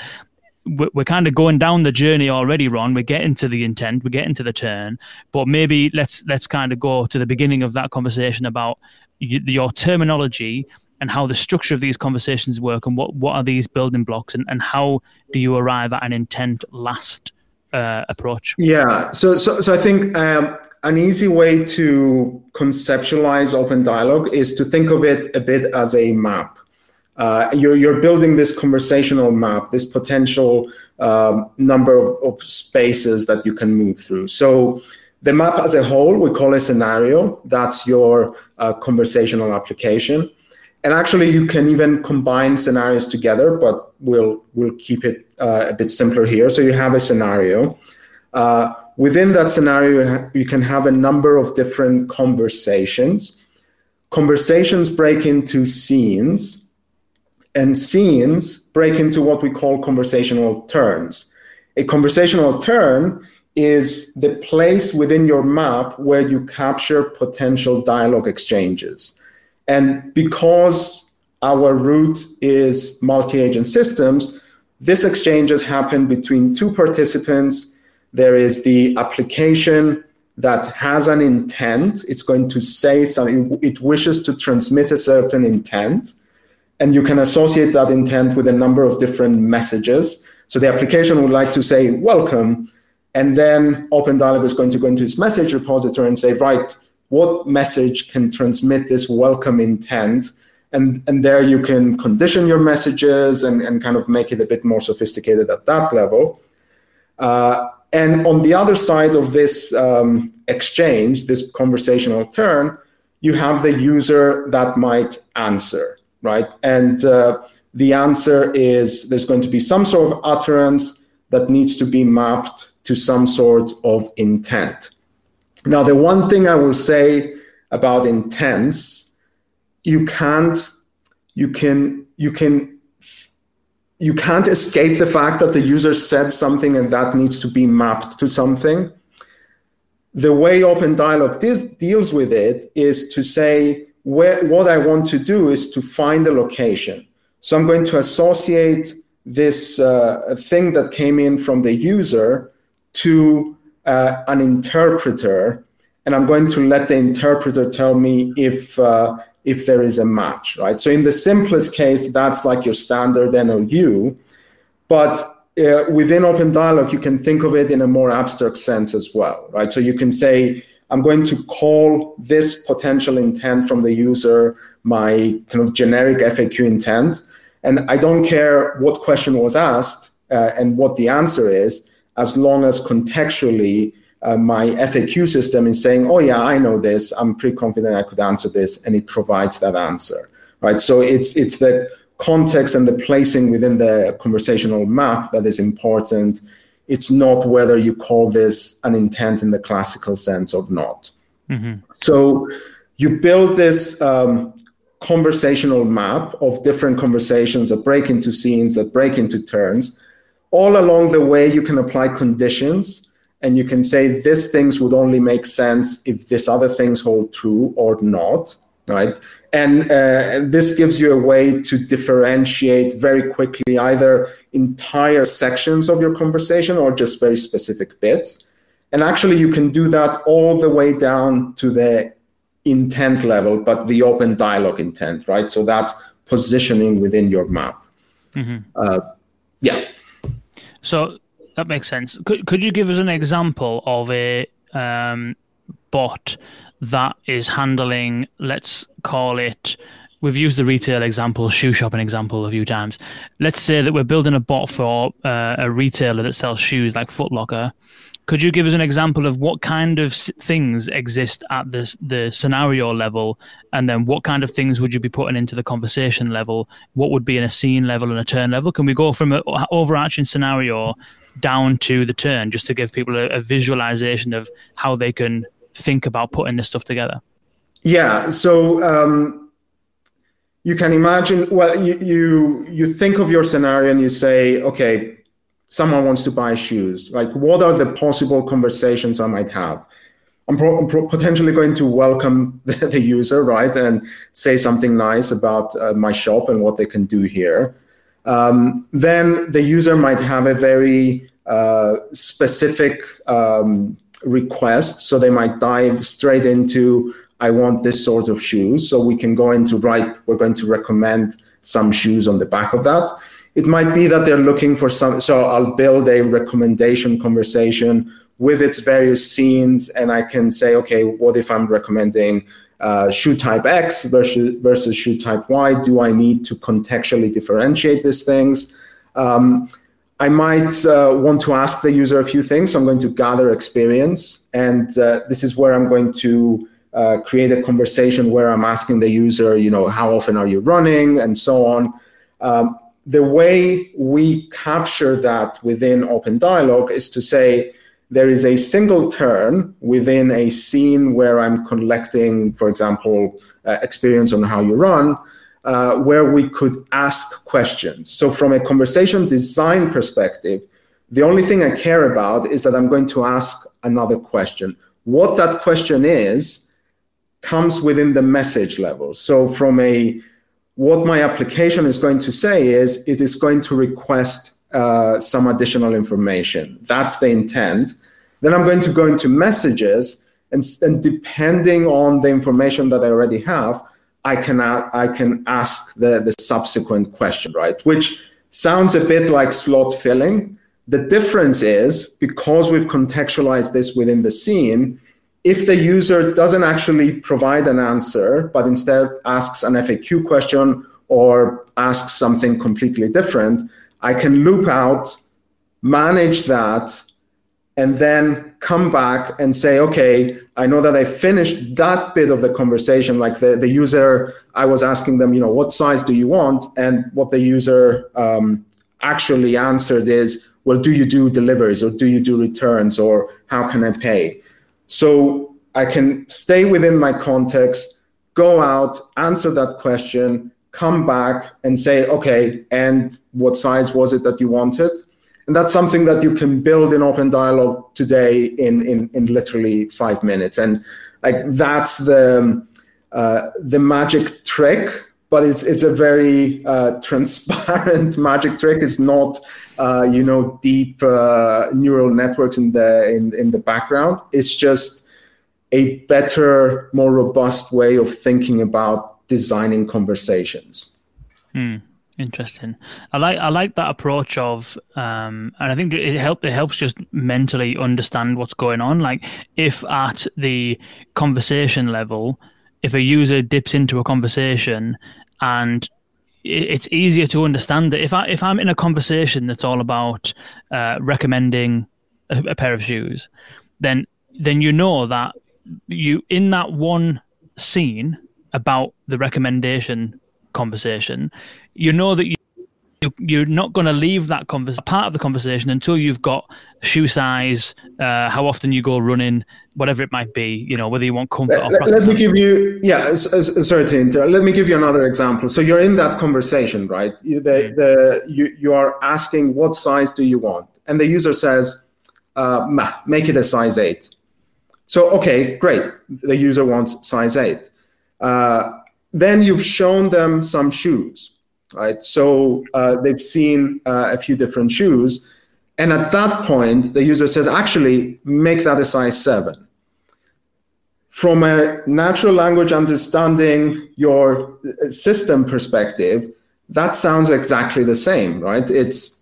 We're, kind of going down the journey already, Ron. We're getting to the intent, we're getting to the turn, but maybe let's let's kind of go to the beginning of that conversation about your terminology and how the structure of these conversations work and what, what are these building blocks and, and how do you arrive at an intent last uh, approach? Yeah, so, so, so I think um, an easy way to conceptualize OpenDialog is to think of it a bit as a map. Uh, you're, you're building this conversational map, this potential um, number of, of spaces that you can move through. So the map as a whole, we call a scenario. That's your uh, conversational application. And actually, you can even combine scenarios together, but we'll, we'll keep it uh, a bit simpler here. So you have a scenario. Uh, within that scenario, you can have a number of different conversations. Conversations break into scenes, and scenes break into what we call conversational turns. A conversational turn is the place within your map where you capture potential dialogue exchanges. And because our route is multi agent systems, this exchanges happen between two participants. There is the application that has an intent, it's going to say something, it wishes to transmit a certain intent. And you can associate that intent with a number of different messages. So the application would like to say, Welcome and then OpenDialog is going to go into its message repository and say, right, what message can transmit this welcome intent? And, and there you can condition your messages and, and kind of make it a bit more sophisticated at that level. Uh, and on the other side of this um, exchange, this conversational turn, you have the user that might answer, right? And uh, the answer is there's going to be some sort of utterance that needs to be mapped to some sort of intent. Now, the one thing I will say about intents, you can't, you can, you can, you can't escape the fact that the user said something and that needs to be mapped to something. The way OpenDialog de- deals with it is to say, where, what I want to do is to find a location. So I'm going to associate this uh, thing that came in from the user to uh, an interpreter, and I'm going to let the interpreter tell me if uh, if there is a match, right? So in the simplest case, that's like your standard NLU, but uh, within OpenDialog, you can think of it in a more abstract sense as well, right? So you can say, I'm going to call this potential intent from the user my kind of generic FAQ intent. And I don't care what question was asked uh, and what the answer is, as long as contextually uh, my FAQ system is saying, oh, yeah, I know this. I'm pretty confident I could answer this. And it provides that answer, right? So it's, it's the context and the placing within the conversational map that is important. It's not whether you call this an intent in the classical sense or not. Mm-hmm. So you build this um, conversational map of different conversations that break into scenes, that break into turns. All along the way, you can apply conditions and you can say these things would only make sense if these other things hold true or not, right? And uh, this gives you a way to differentiate very quickly either entire sections of your conversation or just very specific bits. And actually, you can do that all the way down to the intent level, but the OpenDialog intent, right? So that positioning within your map. Mm-hmm. Uh, yeah. So that makes sense. Could could you give us an example of a um, bot that is handling, let's call it, we've used the retail example, shoe shopping example a few times. Let's say that we're building a bot for uh, a retailer that sells shoes like Footlocker. Could you give us an example of what kind of things exist at the the scenario level, and then what kind of things would you be putting into the conversation level? What would be in a scene level and a turn level? Can we go from an overarching scenario down to the turn, just to give people a, a visualization of how they can think about putting this stuff together? Yeah. So um, you can imagine. Well, you, you you think of your scenario and you say, okay, someone wants to buy shoes. Like, what are the possible conversations I might have? I'm, pro- I'm pro- potentially going to welcome the, the, user, right, and say something nice about uh, my shop and what they can do here. Um, then the user might have a very uh, specific um, request. So they might dive straight into, I want this sort of shoes. So we can go into, right, we're going to recommend some shoes on the back of that. It might be that they're looking for some, so I'll build a recommendation conversation with its various scenes, and I can say, okay, what if I'm recommending uh, shoe type X versus versus shoe type Y? Do I need to contextually differentiate these things? Um, I might uh, want to ask the user a few things. So I'm going to gather experience, and uh, this is where I'm going to uh, create a conversation where I'm asking the user, you know, how often are you running, and so on. Um, the way we capture that within OpenDialog is to say there is a single turn within a scene where I'm collecting, for example, uh, experience on how you run uh, where we could ask questions. So, from a conversation design perspective, the only thing I care about is that I'm going to ask another question. What that question is comes within the message level. So, from a what my application is going to say is it is going to request uh, some additional information. That's the intent. Then I'm going to go into messages, and, and depending on the information that I already have, I can I can ask the the subsequent question, right? Which sounds a bit like slot filling. The difference is because we've contextualized this within the scene, if the user doesn't actually provide an answer, but instead asks an FAQ question or asks something completely different, I can loop out, manage that, and then come back and say, okay, I know that I finished that bit of the conversation. Like the, the user, I was asking them, you know, what size do you want? And what the user um, actually answered is, well, do you do deliveries or do you do returns or how can I pay? So I can stay within my context, go out, answer that question, come back and say, okay, and what size was it that you wanted? And that's something that you can build in OpenDialog today in, in, in literally five minutes. And like that's the, uh, the magic trick but it's it's a very uh, transparent magic trick. It's not uh, you know deep uh, neural networks in the in, in the background. It's just a better, more robust way of thinking about designing conversations. Hmm. Interesting. I like I like that approach of, um, and I think it help it helps just mentally understand what's going on. Like if at the conversation level, if a user dips into a conversation and it's easier to understand that if I if I'm in a conversation that's all about uh, recommending a, a pair of shoes, then then you know that you in that one scene about the recommendation conversation, you know that you you're not going to leave that convers- part of the conversation until you've got shoe size, uh, how often you go running, whatever it might be. You know whether you want comfort. Let, let me give you, yeah. Sorry to interrupt. Let me give you another example. So you're in that conversation, right? The, mm. the you you are asking what size do you want, and the user says, uh, "Make it a size 8. So okay, great. The user wants size eight. Uh, then you've shown them some shoes, right? So uh, they've seen uh, a few different shoes. And at that point, the user says, actually, make that a size seven. From a natural language understanding your uh, system perspective, that sounds exactly the same, right? It's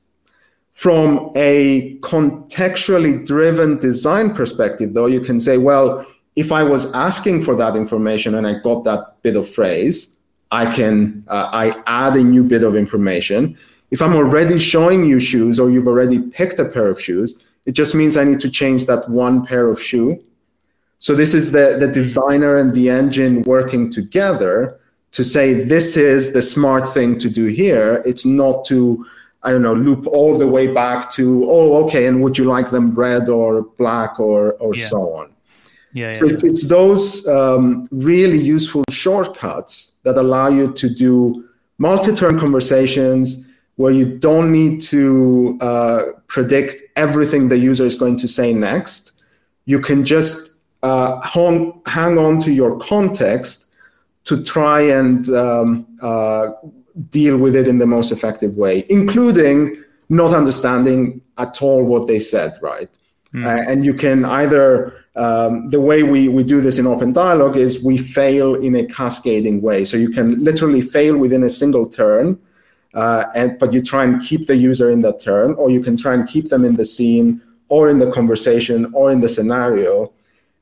from a contextually driven design perspective, though, you can say, well, if I was asking for that information and I got that bit of phrase, I can uh, I add a new bit of information. If I'm already showing you shoes or you've already picked a pair of shoes, it just means I need to change that one pair of shoe. So this is the, the designer and the engine working together to say this is the smart thing to do here. It's not to I don't know loop all the way back to oh okay and would you like them red or black or or yeah. so on. Yeah, so It's, it's, those um, really useful shortcuts that allow you to do multi-turn conversations where you don't need to uh, predict everything the user is going to say next. You can just uh, hang, hang on to your context to try and um, uh, deal with it in the most effective way, including not understanding at all what they said, right? Mm. Uh, and you can either um, the way we, we do this in OpenDialog is we fail in a cascading way. So you can literally fail within a single turn, uh, and but you try and keep the user in that turn, or you can try and keep them in the scene, or in the conversation, or in the scenario.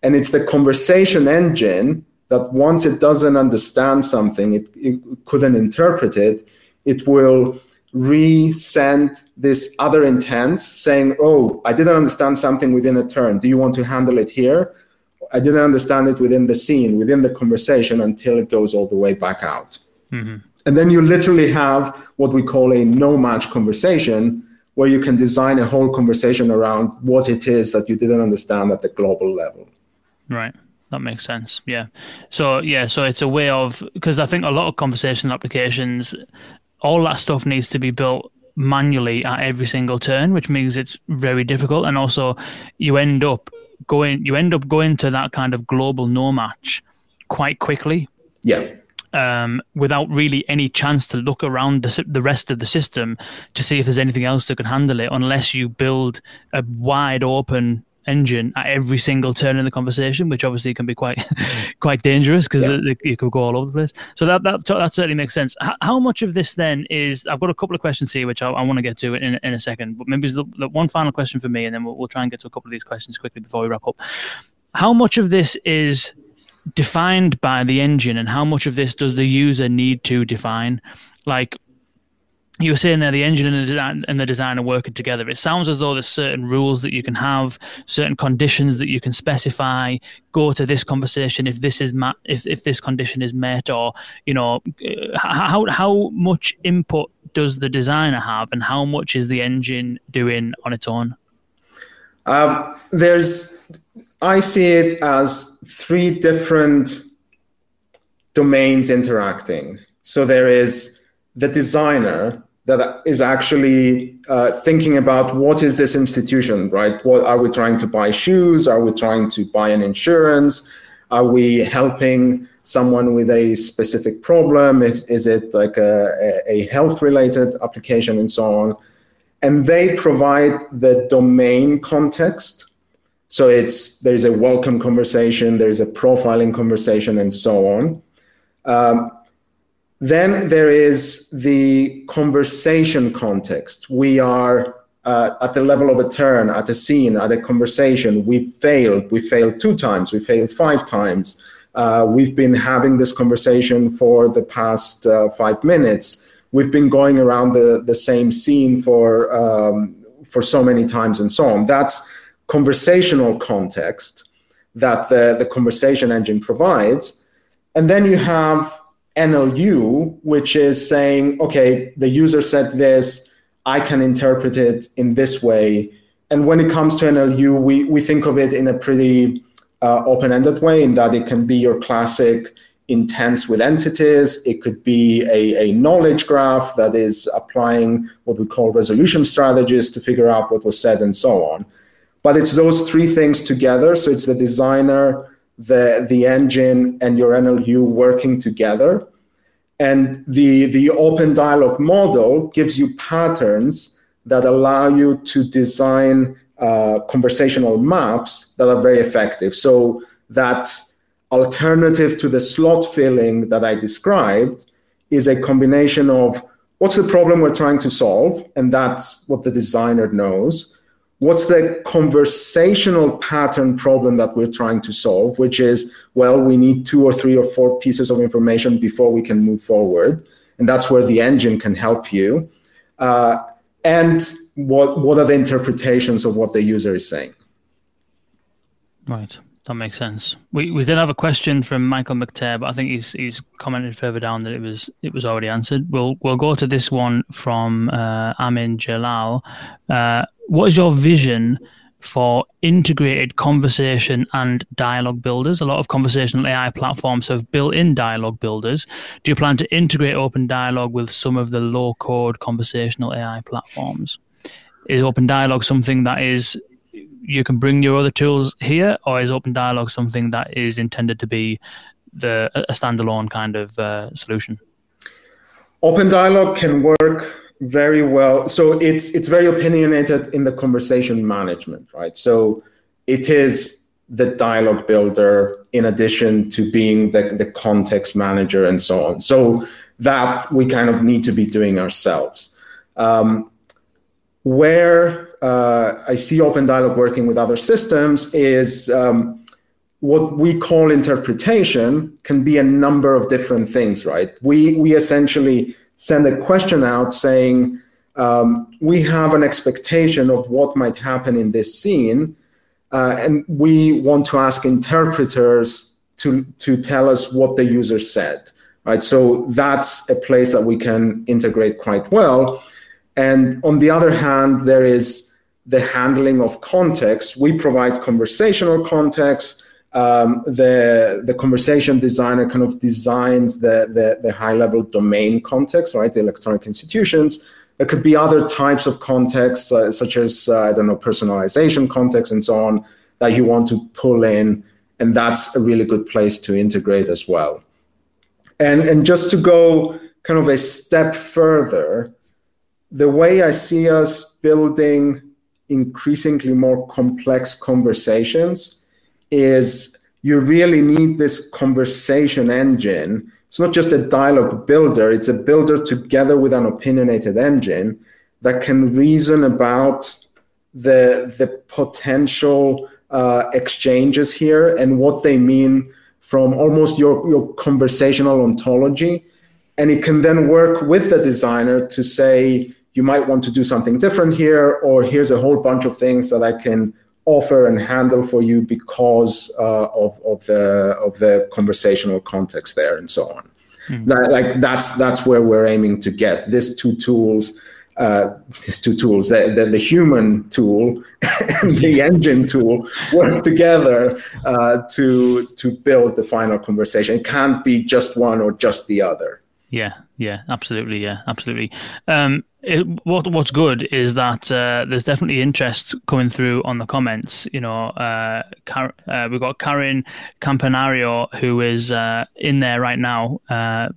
And it's the conversation engine that once it doesn't understand something, it, it couldn't interpret it, it will resend this other intent saying, Oh, I didn't understand something within a turn. Do you want to handle it here? I didn't understand it within the scene, within the conversation until it goes all the way back out. Mm-hmm. And then you literally have what we call a no match conversation, where you can design a whole conversation around what it is that you didn't understand at the global level. Right. That makes sense. Yeah. So yeah, so it's a way of because I think a lot of conversation applications all that stuff needs to be built manually at every single turn, which means it's very difficult. And also, you end up going you end up going to that kind of global no match quite quickly. Yeah. Um, without really any chance to look around the, the rest of the system to see if there's anything else that can handle it, unless you build a wide open engine at every single turn in the conversation, which obviously can be quite quite dangerous because yeah. you could go all over the place. So that that that certainly makes sense. How, how much of this then is? I've got a couple of questions here, which I, I want to get to in in a second. But maybe the, the, one final question for me, and then we'll, we'll try and get to a couple of these questions quickly before we wrap up. How much of this is defined by the engine, and how much of this does the user need to define? Like you were saying there the engine and the, design, and the design are working together. It sounds as though there's certain rules that you can have, certain conditions that you can specify. Go to this conversation if this is ma- if if this condition is met, or you know, how how much input does the designer have, and how much is the engine doing on its own? Um, there's, I see it as three different domains interacting. So there is the designer that is actually uh, thinking about what is this institution, right? What are we trying to buy shoes? Are we trying to buy an insurance? Are we helping someone with a specific problem? Is, is it like a, a health related application and so on? And they provide the domain context. So it's there's a welcome conversation, there's a profiling conversation, and so on. Um, then there is the conversation context. We are uh, at the level of a turn, at a scene, at a conversation. We failed. We failed two times. We failed five times. Uh, we've been having this conversation for the past uh, five minutes. We've been going around the, the same scene for um, for so many times and so on. That's conversational context that the, the conversation engine provides. And then you have NLU, which is saying, okay, the user said this, I can interpret it in this way. And when it comes to NLU, we, we think of it in a pretty uh, open-ended way in that it can be your classic intents with entities. It could be a, a knowledge graph that is applying what we call resolution strategies to figure out what was said and so on. But it's those three things together. So it's the designer, the, the engine, and your NLU working together. And the, the OpenDialog model gives you patterns that allow you to design uh, conversational maps that are very effective. So that alternative to the slot filling that I described is a combination of what's the problem we're trying to solve, and that's what the designer knows. What's the conversational pattern problem that we're trying to solve, which is, well, we need two or three or four pieces of information before we can move forward. And that's where the engine can help you. Uh, and what what are the interpretations of what the user is saying right that makes sense we we did have a question from michael mctear but i think he's he's commented further down that it was it was already answered we'll we'll go to this one from uh, amin jalal uh, what is your vision for integrated conversation and dialogue builders. A lot of conversational AI platforms have built in dialogue builders. Do you plan to integrate OpenDialog with some of the low code conversational AI platforms? is OpenDialog something that is you can bring your other tools here, or is OpenDialog something that is intended to be the a standalone kind of uh, solution? OpenDialog can work very well. So it's it's very opinionated in the conversation management, right? So it is the dialogue builder in addition to being the, the context manager and so on. So that we kind of need to be doing ourselves. Um, where uh, I see OpenDialog working with other systems is um, what we call interpretation can be a number of different things, right? We, we essentially send a question out saying, um, we have an expectation of what might happen in this scene, uh, and we want to ask interpreters to, to tell us what the user said, right? So that's a place that we can integrate quite well. And on the other hand, there is the handling of context. We provide conversational context. Um, the the conversation designer kind of designs the, the, the high level domain context, right? The electronic institutions. There could be other types of context, uh, such as uh, I don't know personalization context and so on, that you want to pull in, and that's a really good place to integrate as well. And and just to go kind of a step further, the way I see us building increasingly more complex conversations is you really need this conversation engine. It's not just a dialogue builder, it's a builder together with an opinionated engine that can reason about the, the potential uh, exchanges here and what they mean from almost your, your conversational ontology. And it can then work with the designer to say, you might want to do something different here, or here's a whole bunch of things that I can offer and handle for you because uh, of, of the of the conversational context there and so on. Mm-hmm. That, like that's that's where we're aiming to get these two tools. Uh, these two tools, the, the, the human tool and the engine tool, work together uh, to to build the final conversation. It can't be just one or just the other. Yeah, yeah, absolutely, yeah, absolutely. Um, it, what what's good is that uh, there's definitely interest coming through on the comments. You know, uh, Car- uh, we've got Karen Campanario who is uh, in there right now. Uh,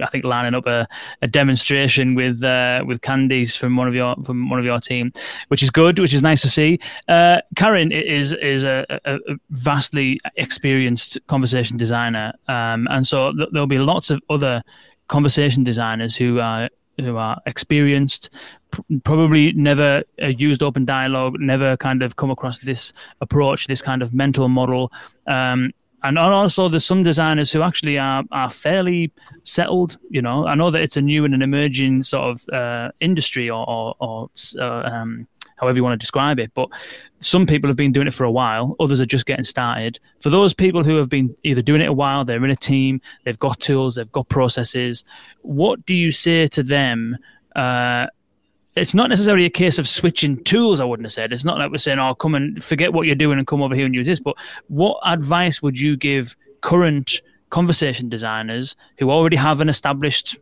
I think lining up a, a demonstration with uh, with candies from one of your from one of your team, which is good, which is nice to see. Karen is is a, a, vastly experienced conversation designer, um, and so th- there'll be lots of other conversation designers who are who are experienced, probably never uh, used OpenDialog, never kind of come across this approach, this kind of mental model. Um, and also, there's some designers who actually are are fairly settled. You know, I know that it's a new and an emerging sort of uh, industry or, or, or uh, um, however you want to describe it. But some people have been doing it for a while, others are just getting started. For those people who have been either doing it a while, they're in a team, they've got tools, they've got processes, what do you say to them? Uh, it's not necessarily a case of switching tools, I wouldn't have said. It's not like we're saying, oh, come and forget what you're doing and come over here and use this. But what advice would you give current conversation designers who already have an established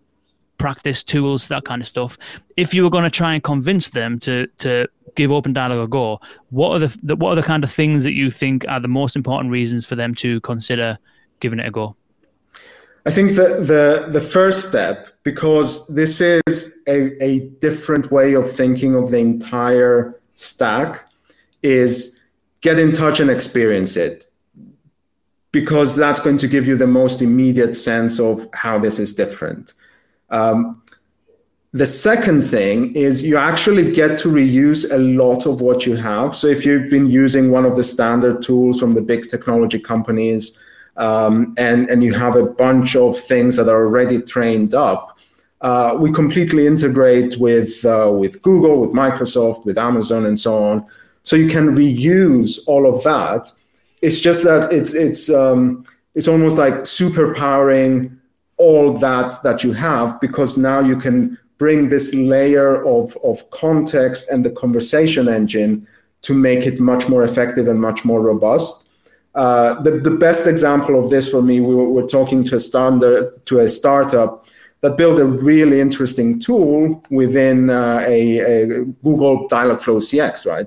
practice, tools, that kind of stuff. If you were going to try and convince them to to give OpenDialog a go, what are the, the what are the kind of things that you think are the most important reasons for them to consider giving it a go? I think that the the first step, because this is a, a different way of thinking of the entire stack, is get in touch and experience it. Because that's going to give you the most immediate sense of how this is different. Um, the second thing is you actually get to reuse a lot of what you have. So if you've been using one of the standard tools from the big technology companies, um, and and you have a bunch of things that are already trained up, uh, we completely integrate with uh, with Google, with Microsoft, with Amazon, and so on. So you can reuse all of that. It's just that it's it's um, it's almost like superpowering all that that you have because now you can bring this layer of, of context and the conversation engine to make it much more effective and much more robust. Uh, the, the best example of this for me, we were, were talking to a standard to a startup that built a really interesting tool within uh, a, a, Google Dialogflow CX, right?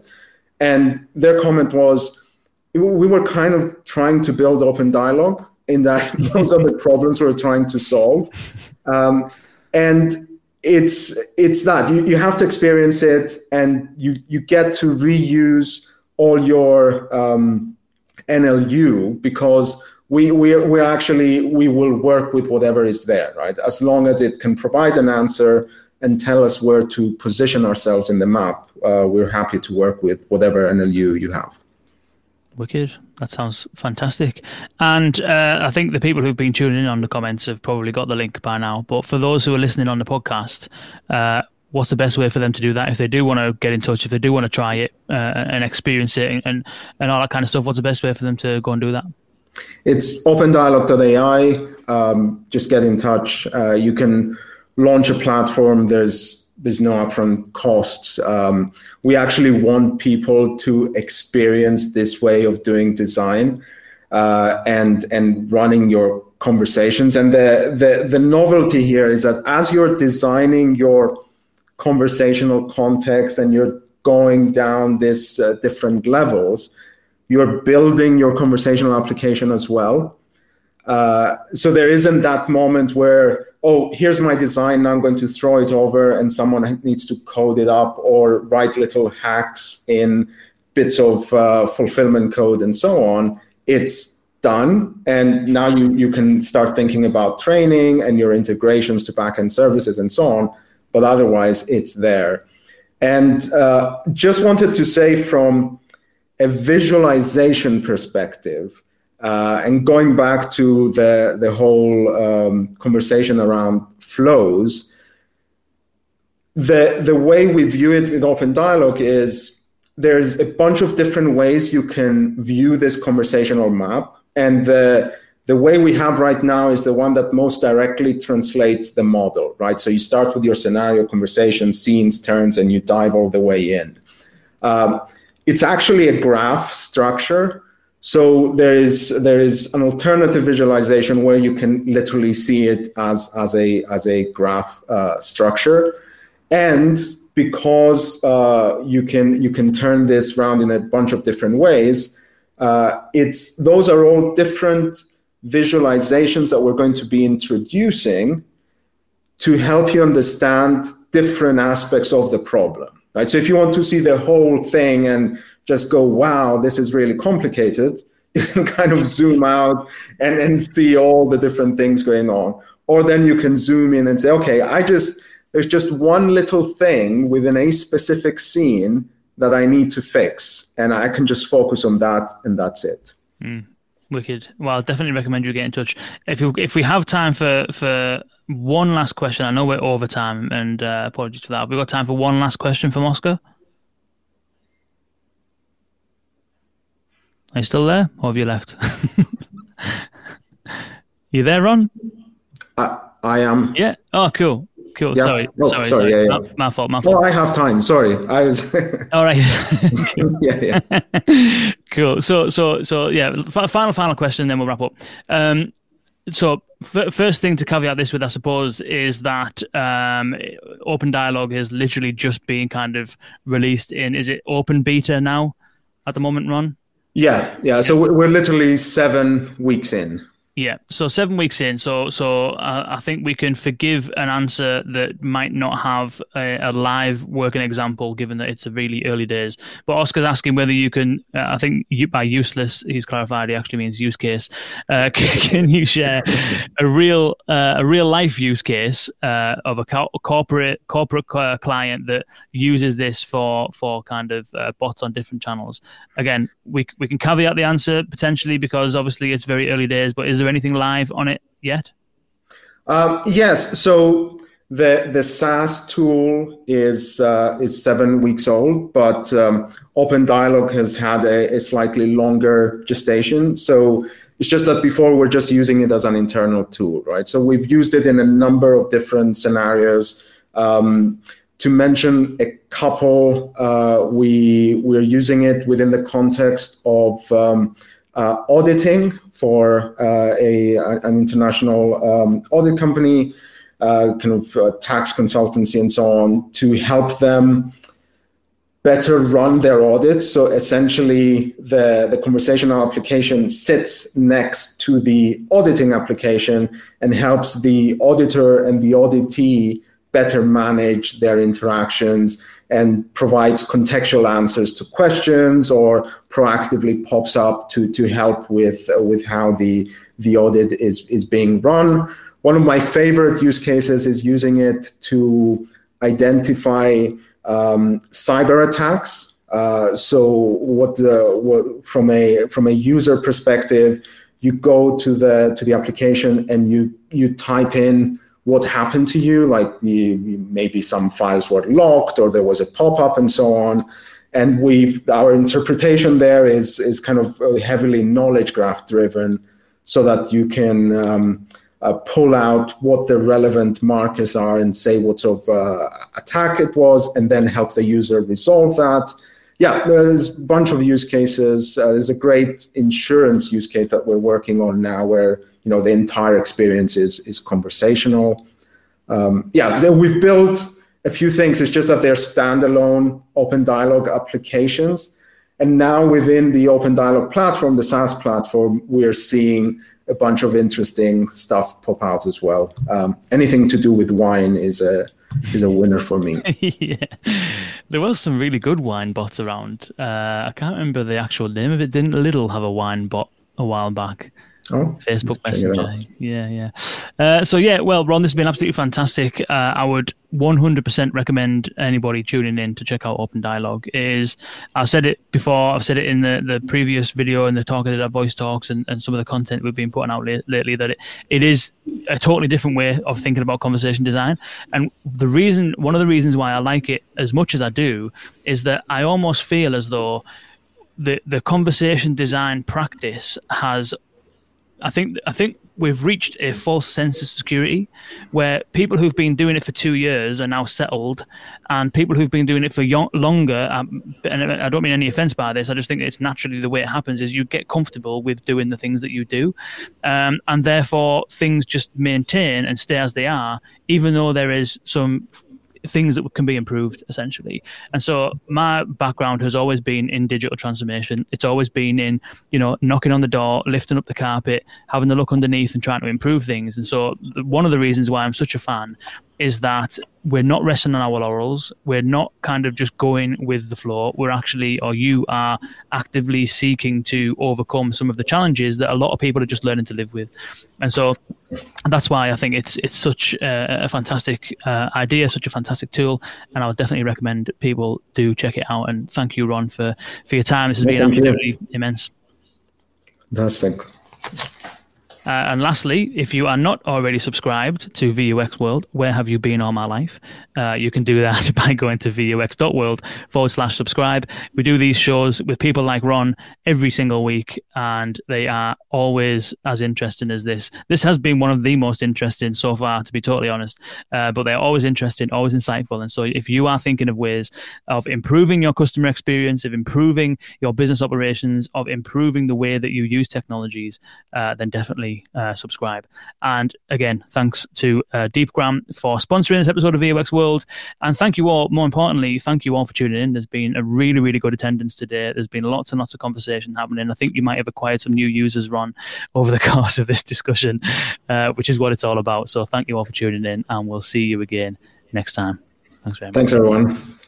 And their comment was, we were kind of trying to build OpenDialog, in that those are the problems we're trying to solve. Um, and it's it's that you, you have to experience it and you you get to reuse all your um, NLU because we we we're actually we will work with whatever is there, right? As long as it can provide an answer and tell us where to position ourselves in the map, uh, we're happy to work with whatever NLU you have. Wicked. That sounds fantastic. And uh, I think the people who've been tuning in on the comments have probably got the link by now. But for those who are listening on the podcast, uh, what's the best way for them to do that? If they do want to get in touch, if they do want to try it uh, and experience it and, and all that kind of stuff, what's the best way for them to go and do that? It's opendialog.ai. Um, just get in touch. Uh, you can launch a platform. There's there's no upfront costs. Um, we actually want people to experience this way of doing design uh, and and running your conversations. And the, the the novelty here is that as you're designing your conversational context and you're going down these uh, different levels, you're building your conversational application as well. Uh, so there isn't that moment where oh, here's my design, now I'm going to throw it over and someone needs to code it up or write little hacks in bits of uh, fulfillment code and so on. It's done. And now you, you can start thinking about training and your integrations to backend services and so on. But otherwise, it's there. And uh, just wanted to say from a visualization perspective, uh, and going back to the, the whole um, conversation around flows, the, the way we view it with OpenDialog is there's a bunch of different ways you can view this conversational map. And the, the way we have right now is the one that most directly translates the model, right? So you start with your scenario, conversation, scenes, turns, and you dive all the way in. Um, it's actually a graph structure So there is there is an alternative visualization where you can literally see it as as a as a graph uh, structure, and because uh, you can you can turn this around in a bunch of different ways, uh, it's those are all different visualizations that we're going to be introducing to help you understand different aspects of the problem. Right. So if you want to see the whole thing and just go, wow, this is really complicated, kind of zoom out and, and see all the different things going on. Or then you can zoom in and say, okay, I just, there's just one little thing within a specific scene that I need to fix. And I can just focus on that and that's it. Mm, wicked. Well, I'll definitely recommend you get in touch. If you, if we have time for, for one last question, I know we're over time and uh, apologies for that. Have we got time for one last question from Oscar? Are you still there, or have you left? you there, Ron? I, I am. Yeah. Oh, cool. Cool. Yeah. Sorry. Oh, sorry. sorry. Yeah, yeah. My, my, fault. My fault. Oh, I have time. Sorry. I was. All right. yeah. Yeah. cool. So, so, so, yeah. Final, final question, then we'll wrap up. Um, so, f- first thing to caveat this with, I suppose, is that um, OpenDialog is literally just being kind of released in. Is it open beta now at the moment, Ron? Yeah, yeah. So we're literally seven weeks in. Yeah, so seven weeks in, so so uh, I think we can forgive an answer that might not have a, a, live working example, given that it's a really early days. But Oscar's asking whether you can. Uh, I think you, by useless, he's clarified. He actually means use case. Uh, can, you share a real uh, a real life use case uh, of a co- corporate corporate uh, client that uses this for for kind of bots on different channels? Again, we we can caveat the answer potentially because obviously it's very early days. But is anything live on it yet? Um, yes. So the the SaaS tool is uh, is seven weeks old, but um, OpenDialog has had a, a, slightly longer gestation. So it's just that before we're just using it as an internal tool, right? So we've used it in a number of different scenarios. Um, to mention a couple, uh, we we're using it within the context of um, uh, auditing for uh, a an international um, audit company, uh, kind of uh, tax consultancy and so on, to help them better run their audits. So essentially, the, the conversational application sits next to the auditing application and helps the auditor and the auditee better manage their interactions and provides contextual answers to questions or proactively pops up to, to help with, uh, with how the, the audit is, is being run. One of my favorite use cases is using it to identify um, cyber attacks. Uh, so what the what from a from a user perspective, you go to the to the application and you you type in what happened to you, like maybe some files were locked or there was a pop-up and so on. And we've our interpretation there is is kind of heavily knowledge graph driven, so that you can um, uh, pull out what the relevant markers are and say what sort of uh, attack it was, and then help the user resolve that. Yeah, there's a bunch of use cases. Uh, there's a great insurance use case that we're working on now, where you know the entire experience is is conversational. Um, yeah, so we've built a few things. It's just that they're standalone OpenDialog applications. And now within the OpenDialog platform, the SaaS platform, we're seeing a bunch of interesting stuff pop out as well. Um, anything to do with wine is a is a winner for me. yeah. There was some really good wine bots around. Uh, I can't remember the actual name of it. Didn't Lidl have a wine bot a while back? Oh, Facebook Messenger. Yeah, yeah. Uh, so yeah, well, Ron, this has been absolutely fantastic. Uh, I would 100% recommend anybody tuning in to check out OpenDialog. Is I've said it before. I've said it in the, the previous video and the talk of the voice talks and, and some of the content we've been putting out lately. That it, it is a totally different way of thinking about conversation design. And the reason, one of the reasons why I like it as much as I do, is that I almost feel as though the the conversation design practice has I think I think we've reached a false sense of security where people who've been doing it for two years are now settled, and people who've been doing it for young, longer. Um, and I don't mean any offense by this. I just think it's naturally the way it happens is you get comfortable with doing the things that you do, um, and therefore things just maintain and stay as they are, even though there is some things that can be improved essentially. And so my background has always been in digital transformation. It's always been in, you know, knocking on the door, lifting up the carpet, having a look underneath and trying to improve things. And so one of the reasons why I'm such a fan is that we're not resting on our laurels. We're not kind of just going with the flow. We're actually, or you are actively seeking to overcome some of the challenges that a lot of people are just learning to live with. And so that's why I think it's it's such a, a fantastic uh, idea, such a fantastic tool, and I would definitely recommend people do check it out. And thank you, Ron, for for your time. This has been absolutely immense. Fantastic. Uh, and lastly, if you are not already subscribed to VUX World, where have you been all my life? Uh, you can do that by going to vux.world forward slash subscribe. We do these shows with people like Ron every single week, and they are always as interesting as this. This has been one of the most interesting so far, to be totally honest. Uh, but they're always interesting, always insightful. And so if you are thinking of ways of improving your customer experience, of improving your business operations, of improving the way that you use technologies, uh, then definitely uh, subscribe. And again, thanks to uh, Deepgram for sponsoring this episode of VUX World. And thank you all, more importantly, thank you all for tuning in. There's been a really, really good attendance today. There's been lots and lots of conversation happening. I think you might have acquired some new users, Ron, over the course of this discussion, uh, which is what it's all about. So thank you all for tuning in, and we'll see you again next time. Thanks very much. Thanks, everyone.